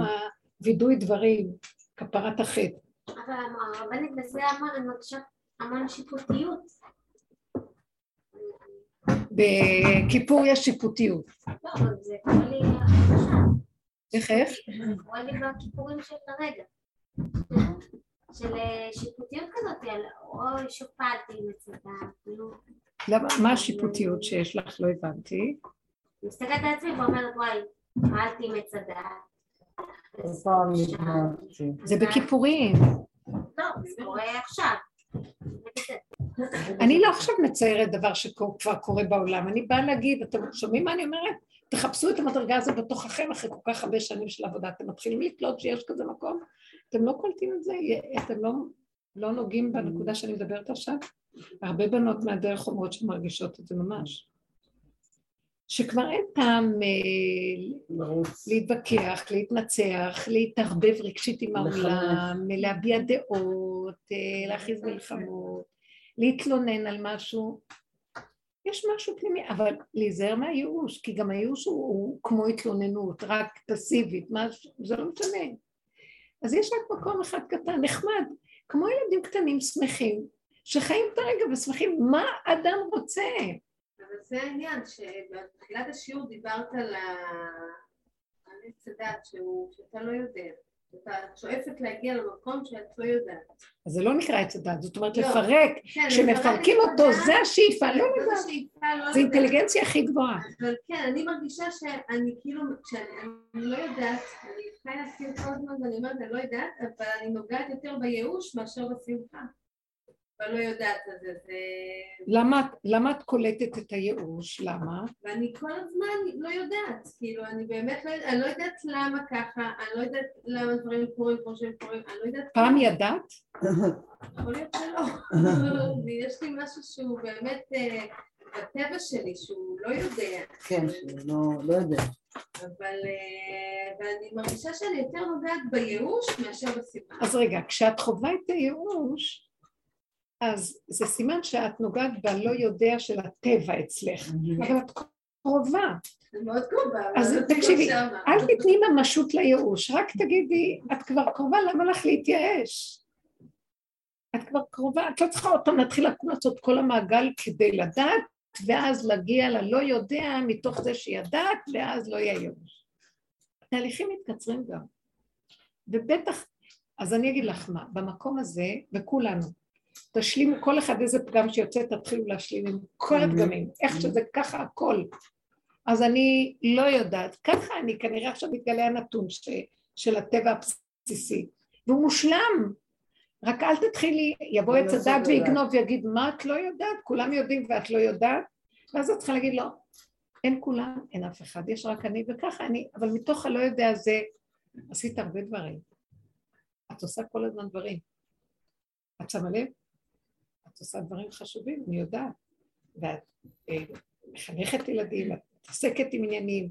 הווידוי דברים, כפרת החטא. אבל הרבנית בזה אמר, אני מרגישה המון שיפוטיות. בכיפור יש שיפוטיות. לא, אבל זה קורה לי עכשיו. איך איך? קורה לי בכיפורים של הרגע. של אה, שיפוטיות כזאת, אוי, שופטתי מצדה, כאילו... למה, מה השיפוטיות שיש לך? לא הבנתי. מסתכלת על עצמי ואומרת, וואי, פעלתי מצדה. זה בכיפורים. טוב, זה קורה עכשיו. אני לא עכשיו מציירת דבר שכבר קורה בעולם, אני באה להגיד, אתם שומעים מה אני אומרת? תחפשו את המדרגה הזו בתוככם אחרי כל כך הרבה שנים של עבודה, אתם מתחילים לקלוט שיש כזה מקום, אתם לא קולטים את זה, אתם לא, לא נוגעים בנקודה שאני מדברת עכשיו? הרבה בנות מהדרך אומרות שמרגישות את זה ממש. שכבר אין טעם אה, להתווכח, להתנצח, להתערבב רגשית עם העולם, להביע דעות, אה, להכריז מלחמות, להתלונן על משהו. יש משהו פנימי, אבל להיזהר מהייאוש, כי גם הייאוש הוא, הוא כמו התלוננות, רק פסיבית, משהו, זה לא משנה. אז יש רק מקום אחד קטן, נחמד, כמו ילדים קטנים שמחים, שחיים את הרגע ושמחים, מה אדם רוצה? אבל זה העניין, שבתחילת השיעור דיברת על ה- על עץ הדת, שאתה לא יודע. אתה שואפת להגיע למקום שאת לא יודעת. אז זה לא נקרא עץ הדת, זאת אומרת לא. לפרק, כן, כשמפרקים לפרק את אותו, זה השאיפה, לא לא זה לדעת. אינטליגנציה הכי גבוהה. אבל כן, אני מרגישה שאני כאילו, כשאני אני לא יודעת, אני חיה להזכיר כל הזמן ואני אומרת, אני לא יודעת, אבל אני נוגעת יותר בייאוש מאשר בשמחה. אבל לא יודעת על זה, זה... למה, את- למה את קולטת את הייאוש? למה? ואני כל הזמן לא יודעת, כאילו, אני באמת לא יודעת, אני לא יודעת למה ככה, אני לא יודעת למה דברים קורים כמו שהם קורים, אני לא יודעת... פעם כלום. ידעת? יכול להיות שלא. יש לי משהו שהוא באמת אה, בטבע שלי, שהוא לא יודע. כן, לא, לא יודע. אבל אה, ואני מרגישה שאני יותר נוגעת בייאוש מאשר בשמחה. אז רגע, כשאת חווה את הייאוש, אז זה סימן שאת נוגעת בלא יודע של הטבע אצלך, אבל את קרובה. מאוד קרובה, אז תקשיבי, לא שמה. אל תתני ממשות לייאוש, רק תגידי, את כבר קרובה, למה לך להתייאש? את כבר קרובה, את לא צריכה עוד פעם להתחיל לעשות כל המעגל כדי לדעת, ואז להגיע ללא יודע מתוך זה שידעת, ואז לא יהיה ייאוש. התהליכים מתקצרים גם. ובטח, אז אני אגיד לך מה, במקום הזה, וכולנו, תשלימו כל אחד איזה פגם שיוצא, תתחילו להשלים עם כל הפגמים, איך שזה ככה הכל. אז אני לא יודעת, ככה אני כנראה עכשיו מתגלה הנתון ש, של הטבע הבסיסי, והוא מושלם, רק אל תתחילי, יבוא לא עץ צריך הדת. ויגנוב ויגיד מה את לא יודעת, כולם יודעים ואת לא יודעת, ואז את צריכה להגיד לא, אין כולם, אין אף אחד, יש רק אני. וככה אני, אבל מתוך הלא יודע הזה עשית הרבה דברים, את עושה כל הזמן דברים, את שמה לב? את עושה דברים חשובים, אני יודעת, ואת אה, מחנכת ילדים, את מתעסקת עם עניינים,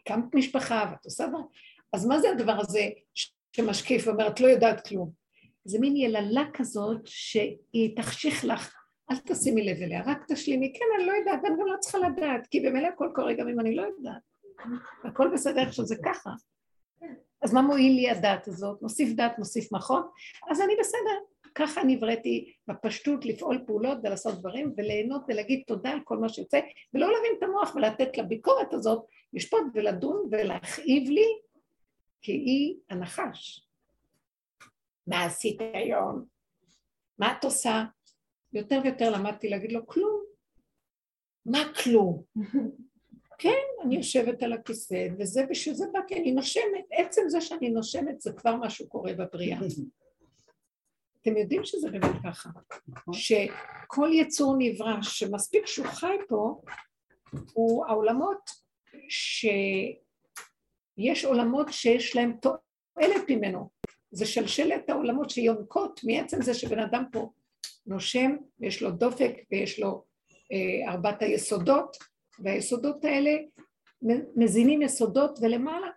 הקמת משפחה ואת עושה דברים, אז מה זה הדבר הזה שמשקיף ואומרת לא יודעת כלום? זה מין יללה כזאת שהיא תחשיך לך, אל תשימי לב אליה, רק תשלימי, כן, אני לא יודעת, ואני גם לא צריכה לדעת, כי במילא הכל קורה גם אם אני לא יודעת. הכל בסדר איך שזה ככה. אז מה מועיל לי הדעת הזאת? מוסיף דעת, מוסיף מכון, אז אני בסדר. ככה נבראתי בפשטות לפעול פעולות ולעשות דברים וליהנות ולהגיד תודה על כל מה שיוצא ולא להבין את המוח ולתת לביקורת הזאת לשפוט ולדון ולהכאיב לי כי היא הנחש. מה עשית היום? מה את עושה? יותר ויותר למדתי להגיד לו כלום. מה כלום? כן, אני יושבת על הכיסא וזה בשביל זה באתי, אני נושמת. עצם זה שאני נושמת זה כבר משהו קורה בבריאה. אתם יודעים שזה באמת ככה, שכל יצור נברא שמספיק שהוא חי פה, הוא העולמות שיש עולמות שיש להם תועלת ממנו. זה שלשלת העולמות שיונקות מעצם זה שבן אדם פה נושם ויש לו דופק ויש לו אה, ארבעת היסודות, והיסודות האלה מזינים יסודות ולמעלה.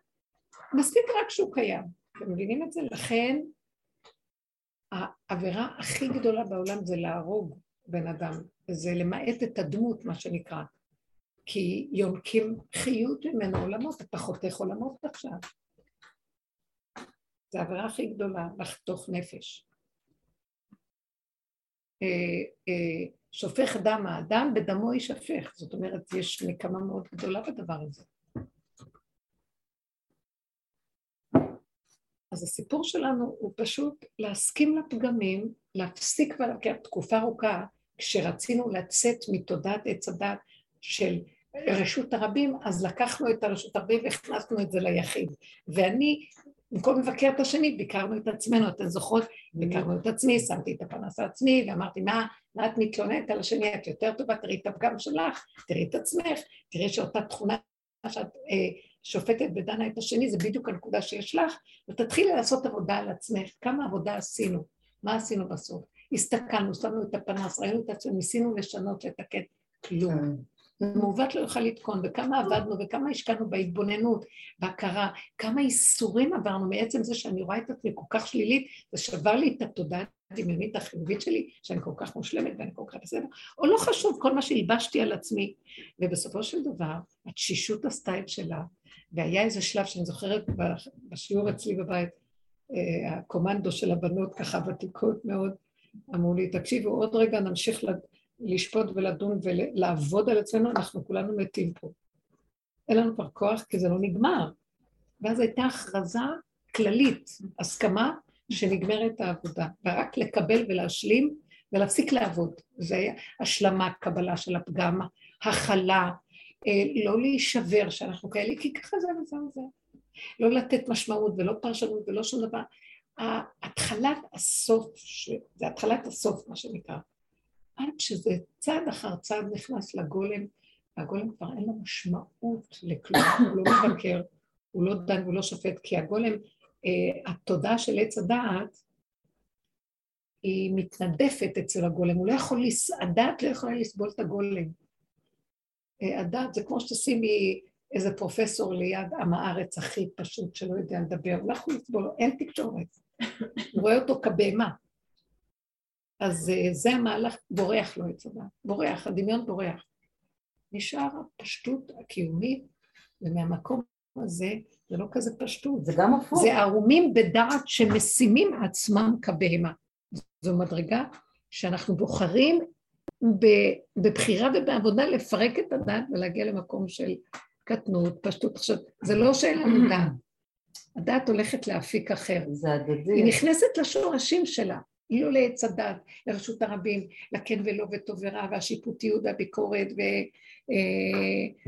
מספיק רק שהוא קיים. אתם מבינים את זה? לכן העבירה הכי גדולה בעולם זה להרוג בן אדם, וזה למעט את הדמות, מה שנקרא. כי יונקים חיות ממנו עולמות, אתה חותך עולמות עכשיו. זו העבירה הכי גדולה, לחתוך נפש. אה, אה, שופך דם האדם, בדמו יישפך. זאת אומרת, יש נקמה מאוד גדולה בדבר הזה. אז הסיפור שלנו הוא פשוט להסכים לפגמים, להפסיק כבר לקח תקופה ארוכה, כשרצינו לצאת מתודעת עץ הדת של רשות הרבים, אז לקחנו את הרשות הרבים והכנסנו את זה ליחיד. ואני במקום לבקר את השני, ביקרנו את עצמנו, אתן זוכרות? ביקרנו את עצמי, שמתי את הפנס העצמי, ואמרתי, מה, מה את מתלוננת על השני, את יותר טובה, תראי את הפגם שלך, תראי את עצמך, תראי שאותה תכונה שאת אה, שופטת ודנה את השני, זה בדיוק הנקודה שיש לך, ותתחילי לעשות עבודה על עצמך. כמה עבודה עשינו? מה עשינו בסוף? הסתכלנו, שמנו את הפנס, ראינו את עצמנו, ניסינו לשנות, לתקן, כלום. מעוות לא יוכל לתקון, וכמה עבדנו, וכמה השקענו בהתבוננות, בהכרה, כמה איסורים עברנו מעצם זה שאני רואה את עצמי כל כך שלילית, זה שבר לי את התודעה הדמיונית החיובית שלי, שאני כל כך מושלמת ואני כל כך בסדר, או לא חשוב, כל מה שהלבשתי על עצמי. ובסופו של דבר, התשישות עשתה את שלה, והיה איזה שלב שאני זוכרת בשיעור אצלי בבית, אה, הקומנדו של הבנות ככה ותיקות מאוד, אמרו לי, תקשיבו, עוד רגע נמשיך לשפוט ולדון ולעבוד על עצמנו, אנחנו כולנו מתים פה. אין לנו כבר כוח כי זה לא נגמר. ואז הייתה הכרזה כללית, הסכמה שנגמרת העבודה, ורק לקבל ולהשלים ולהפסיק לעבוד. זה היה השלמה, קבלה של הפגם, הכלה, לא להישבר שאנחנו כאלה, כי ככה זה וזה וזה. לא לתת משמעות ולא פרשנות ולא שום דבר. התחלת הסוף, זה התחלת הסוף מה שנקרא, עד שזה צעד אחר צעד נכנס לגולם, והגולם כבר אין לו משמעות לכלום, הוא לא מבקר, הוא לא דן והוא לא שופט, כי הגולם, אה, התודעה של עץ הדעת, היא מתנדפת אצל הגולם, הוא לא יכול. הדעת לא יכולה לסבול את הגולם. אה, הדעת זה כמו שתשימי איזה פרופסור ליד עם הארץ הכי פשוט שלא יודע לדבר, הוא לא יכול לסבול, אין תקשורת. הוא רואה אותו כבהמה. אז אה, זה המהלך, בורח לו את הדעת, בורח, הדמיון בורח. נשאר הפשטות הקיומית, ומהמקום הזה זה לא כזה פשטות. זה גם הפוך. זה ערומים בדעת שמשימים עצמם כבהמה. זו מדרגה שאנחנו בוחרים בבחירה ובעבודה לפרק את הדעת ולהגיע למקום של קטנות, פשטות. עכשיו, זה לא שאין לנו דעת. הדעת הולכת לאפיק אחר. זה הדדי. היא נכנסת לשורשים שלה. לא לעץ הדת, לרשות הרבים, לכן ולא וטוב ורע, והשיפוטיות והביקורת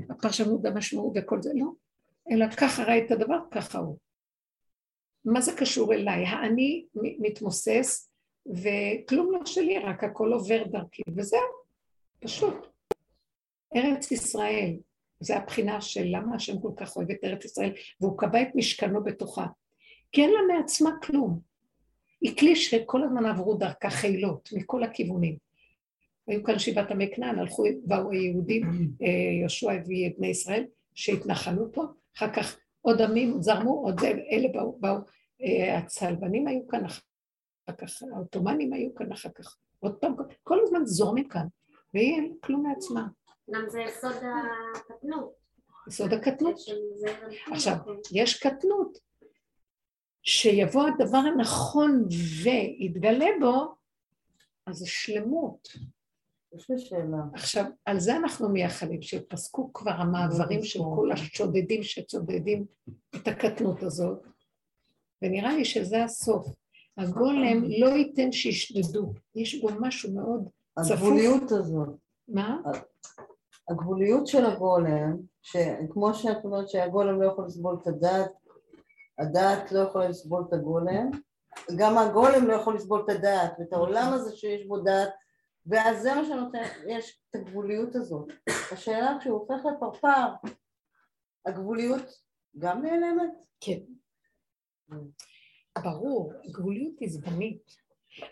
והפרשנות והמשמעות וכל זה, לא. אלא ככה ראה את הדבר, ככה הוא. מה זה קשור אליי? האני מתמוסס וכלום לא שלי, רק הכל עובר דרכי, וזהו, פשוט. ארץ ישראל, זה הבחינה של למה השם כל כך אוהב את ארץ ישראל, והוא קבע את משכנו בתוכה. כי אין לה מעצמה כלום. היא כלי שכל הזמן עברו דרכה חילות מכל הכיוונים. היו כאן שבעת עמי כנען, הלכו, באו היהודים, אה, יהושע הביא את בני ישראל, שהתנחלו פה, אחר כך עוד עמים זרמו, עוד זה, אלה באו, באו, אה, הצלבנים היו כאן, אחר כך העות'מאנים היו כאן, אחר כך עוד פעם, כל הזמן זורמים כאן, והיא אין כלום מעצמה. גם זה יסוד הקטנות. יסוד הקטנות. עכשיו, יש קטנות שיבוא הדבר הנכון ויתגלה בו, אז זה שלמות. יש לי שאלה. עכשיו, על זה אנחנו מייחלים, שפסקו כבר המעברים של כל השודדים שצודדים את הקטנות הזאת, ונראה לי שזה הסוף. הגולם לא ייתן שישדדו, יש בו משהו מאוד צפוף. הגבוליות הזאת. מה? הגבוליות של הגולם, שכמו שאת אומרת שהגולם לא יכול לסבול את הדת, הדעת לא יכולה לסבול את הגולם, גם הגולם לא יכול לסבול את הדעת ואת העולם הזה שיש בו דעת, ואז זה מה שנותן, יש את הגבוליות הזאת. השאלה כשהוא הופך לפרפר, הגבוליות גם נעלמת? כן. ברור, גבוליות היא זמנית.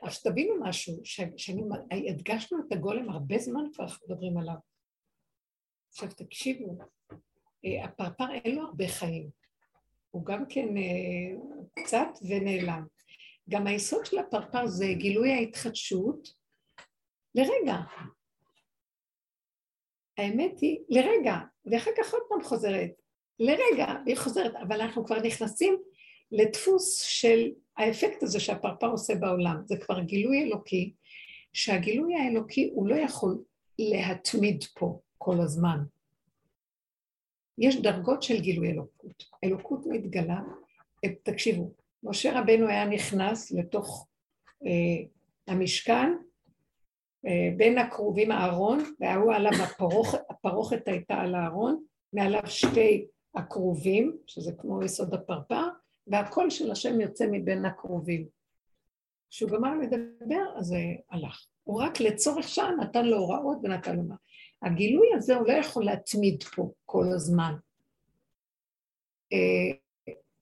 אז תבינו משהו, שהדגשנו את הגולם הרבה זמן כבר אנחנו מדברים עליו. עכשיו תקשיבו, אה, הפרפר אין לו הרבה חיים. הוא גם כן אה, קצת ונעלם. גם היסוד של הפרפר זה גילוי ההתחדשות לרגע. האמת היא, לרגע, ואחר כך עוד פעם חוזרת, לרגע, והיא חוזרת, אבל אנחנו כבר נכנסים לדפוס של האפקט הזה שהפרפר עושה בעולם. זה כבר גילוי אלוקי, שהגילוי האלוקי הוא לא יכול להתמיד פה כל הזמן. יש דרגות של גילוי אלוקות. אלוקות מתגלה, תקשיבו, משה רבנו היה נכנס לתוך אה, המשכן, אה, בין הכרובים הארון, והוא עליו הפרוכת, הפרוכת הייתה על הארון, מעליו שתי הכרובים, שזה כמו יסוד הפרפר, והקול של השם יוצא מבין הקרובים. כשהוא גמר לדבר, אז זה הלך. הוא רק לצורך שעה נתן לו הוראות ונתן לו מה. הגילוי הזה הוא לא יכול להתמיד פה כל הזמן. אה,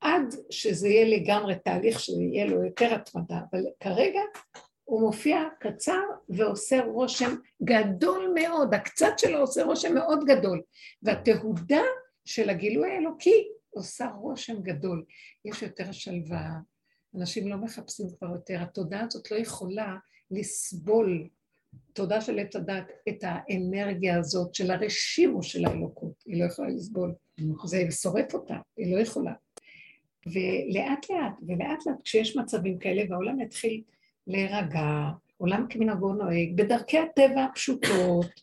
עד שזה יהיה לגמרי תהליך שיהיה לו יותר התמדה, אבל כרגע הוא מופיע קצר ועושה רושם גדול מאוד, הקצת שלו עושה רושם מאוד גדול, והתהודה של הגילוי האלוקי עושה רושם גדול. יש יותר שלווה, אנשים לא מחפשים כבר יותר, התודעה הזאת לא יכולה לסבול, תודה של עץ הדת, את האנרגיה הזאת של הרשימו של האלוקות, היא לא יכולה לסבול, זה שורף אותה, היא לא יכולה. ולאט לאט, ולאט לאט כשיש מצבים כאלה והעולם יתחיל להירגע, עולם כמנהגו נוהג, בדרכי הטבע הפשוטות,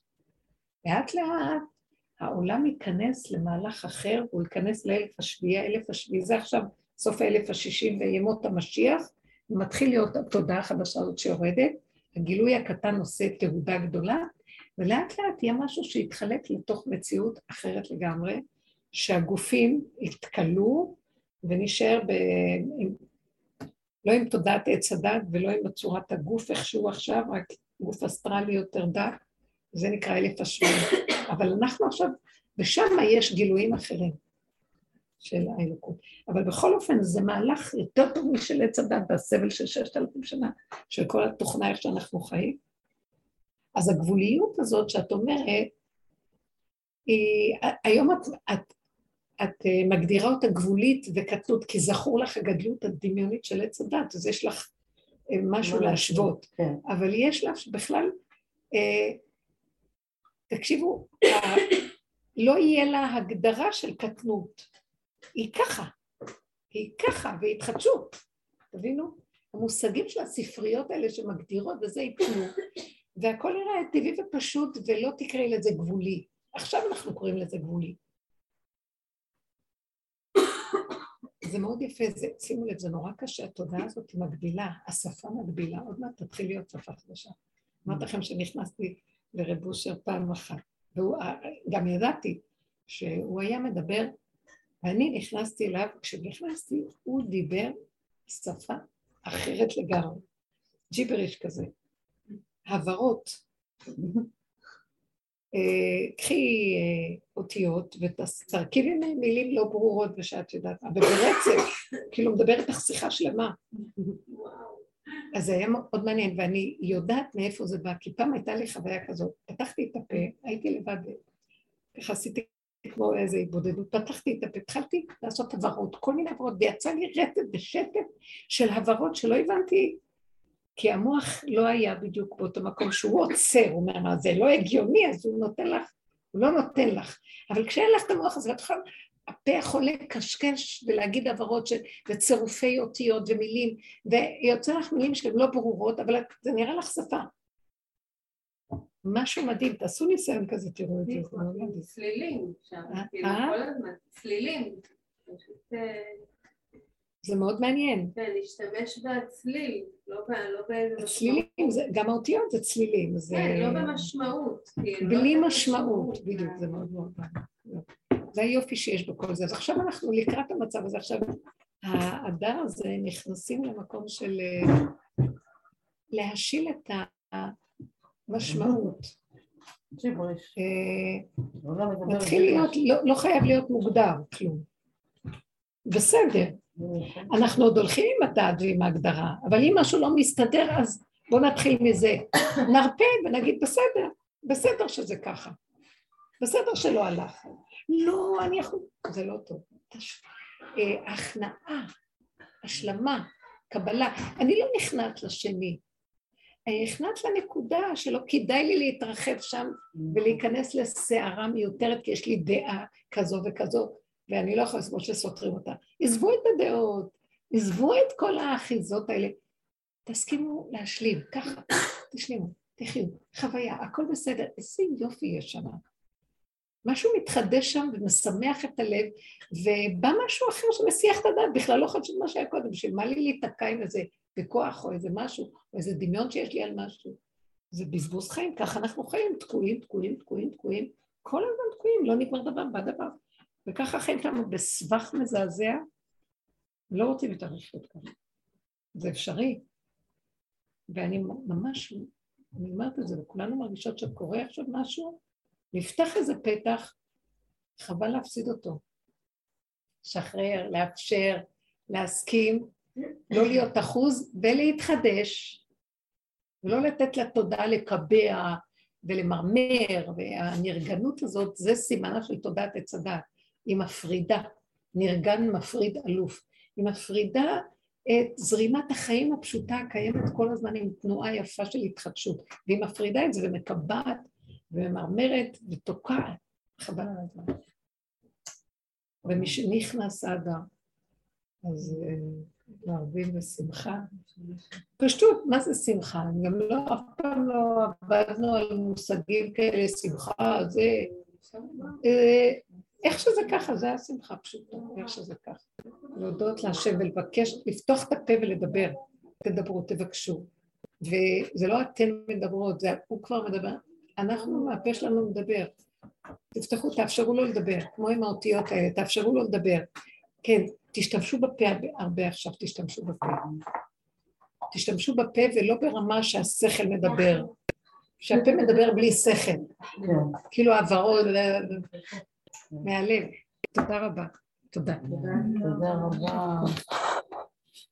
לאט לאט העולם ייכנס למהלך אחר, הוא ייכנס לאלף השביעי, האלף השביעי זה עכשיו סוף האלף השישים וימות המשיח, ומתחיל להיות התודעה החדשה הזאת שיורדת, הגילוי הקטן עושה תהודה גדולה, ולאט לאט יהיה משהו שיתחלק לתוך מציאות אחרת לגמרי, שהגופים יתכלו ונשאר ב... לא עם תודעת עץ הדת ולא עם צורת הגוף איכשהו עכשיו, רק גוף אסטרלי יותר דק, זה נקרא אלף השביעים. אבל אנחנו עכשיו, ושם יש גילויים אחרים של האלוקות. אבל בכל אופן זה מהלך יותר טוב משל עץ הדת והסבל של ששת אלפים שנה, של כל התוכנה איך שאנחנו חיים. אז הגבוליות הזאת שאת אומרת, היא, היום את, את את אה, מגדירה אותה גבולית וקטנות, כי זכור לך הגדלות הדמיונית של עץ הדת, אז יש לך אה, משהו להשוות. כן. אבל יש לך בכלל, אה, תקשיבו, לא יהיה לה הגדרה של קטנות. היא ככה, היא ככה, והתחדשות, תבינו? המושגים של הספריות האלה שמגדירות וזה ייתנו, והכל יראה טבעי ופשוט ולא תקראי לזה גבולי. עכשיו אנחנו קוראים לזה גבולי. זה מאוד יפה, זה, שימו לב, זה נורא קשה, התודעה הזאת מגבילה, השפה מגבילה, עוד מעט תתחיל להיות שפה חדשה. אמרתי לכם שנכנסתי לרב אושר פעם אחת, וגם ידעתי שהוא היה מדבר, ואני נכנסתי אליו, כשנכנסתי הוא דיבר שפה אחרת לגמרי, ג'יבריש כזה, הברות, אה, קחי אה, אותיות ותרכיבי מילים לא ברורות ושאת יודעת, אבל ברצף, כאילו מדבר איתך שיחה שלמה. אז זה היה מאוד מעניין, ואני יודעת מאיפה זה בא, כי פעם הייתה לי חוויה כזאת, פתחתי את הפה, הייתי לבד, ככה עשיתי כמו איזה התבודדות, פתחתי את הפה, התחלתי לעשות הבהרות, כל מיני הבהרות, ויצא לי רטט ושטף של הבהרות שלא הבנתי כי המוח לא היה בדיוק באותו מקום שהוא עוצר, הוא אומר, זה לא הגיוני, אז הוא נותן לך, הוא לא נותן לך. אבל כשאין לך את המוח הזה, את יכולה, הפה יכול לקשקש ולהגיד הבהרות של, וצירופי אותיות ומילים, ויוצא לך מילים שהן לא ברורות, אבל זה נראה לך שפה. משהו מדהים, תעשו ניסיון כזה, תראו את זה. צלילים, אה? כאילו, אה? צלילים. זה מאוד מעניין. כן, להשתמש בצליל, לא, לא באיזה משמעות. צלילים, זה, גם האותיות זה צלילים. כן, לא במשמעות. כאילו, בלי לא משמעות, בדיוק, זה מאוד מאוד מעניין. זה היופי שיש בכל זה. אז עכשיו אנחנו לקראת המצב הזה, עכשיו ההדר הזה נכנסים למקום של אה, להשיל את המשמעות. אה, מתחיל להיות, לא, לא חייב להיות מוגדר כלום. בסדר, אנחנו עוד הולכים עם הדעת ועם ההגדרה, אבל אם משהו לא מסתדר, אז בואו נתחיל מזה. נרפה ונגיד, בסדר, בסדר שזה ככה. בסדר שלא הלך. לא, אני יכול... זה לא טוב. אה, הכנעה, השלמה, קבלה. אני לא נכנעת לשני. אני נכנעת לנקודה שלא כדאי לי להתרחב שם ולהיכנס לסערה מיותרת, כי יש לי דעה כזו וכזו. ואני לא יכולה לסבול שסותרים אותה. עזבו את הדעות, עזבו את כל האחיזות האלה. תסכימו להשלים, ככה, תשלימו, תחיו, חוויה, הכל בסדר. איזה יופי יש שם. משהו מתחדש שם ומשמח את הלב, ובא משהו אחר שמסיח את הדעת, בכלל לא חשוב מה שהיה קודם, בשביל מה לי להיתקע עם איזה בכוח או איזה משהו, או איזה דמיון שיש לי על משהו. זה בזבוז חיים, ככה אנחנו חיים, תקועים, תקועים, תקועים, תקועים, כל הזמן תקועים, לא נגמר דבר, בא דבר. וככה החיים שלנו בסבך מזעזע, לא רוצים את הרשות ככה. זה אפשרי. ואני ממש, אני אומרת את זה, וכולנו מרגישות שקורה עכשיו משהו, נפתח איזה פתח, חבל להפסיד אותו. לשחרר, לאפשר, להסכים, לא להיות אחוז ולהתחדש, ולא לתת לתודעה לקבע ולמרמר, והנרגנות הזאת זה סימנה של תודעת עץ הדת, היא מפרידה, נרגן מפריד אלוף, היא מפרידה את זרימת החיים הפשוטה הקיימת כל הזמן עם תנועה יפה של התחדשות, והיא מפרידה את זה ומקבעת וממרמרת ותוקעת, חבל על הזמן. ומשנכנס אדר, אז אה, מערבים בשמחה. פשטות, מה זה שמחה? גם לא, אף פעם לא עבדנו על מושגים כאלה, שמחה, זה... אה, איך שזה ככה, זה השמחה פשוטה, איך שזה ככה. להודות להשם ולבקש, לפתוח את הפה ולדבר. תדברו, תבקשו. וזה לא אתן מדברות, זה הוא כבר מדבר. אנחנו, מהפה שלנו מדבר. תפתחו, תאפשרו לו לדבר, כמו עם האותיות האלה, תאפשרו לו לדבר. כן, תשתמשו בפה הרבה עכשיו, תשתמשו בפה. תשתמשו בפה ולא ברמה שהשכל מדבר, שהפה מדבר בלי שכל, כאילו העברות מהלב. תודה רבה. תודה. תודה רבה.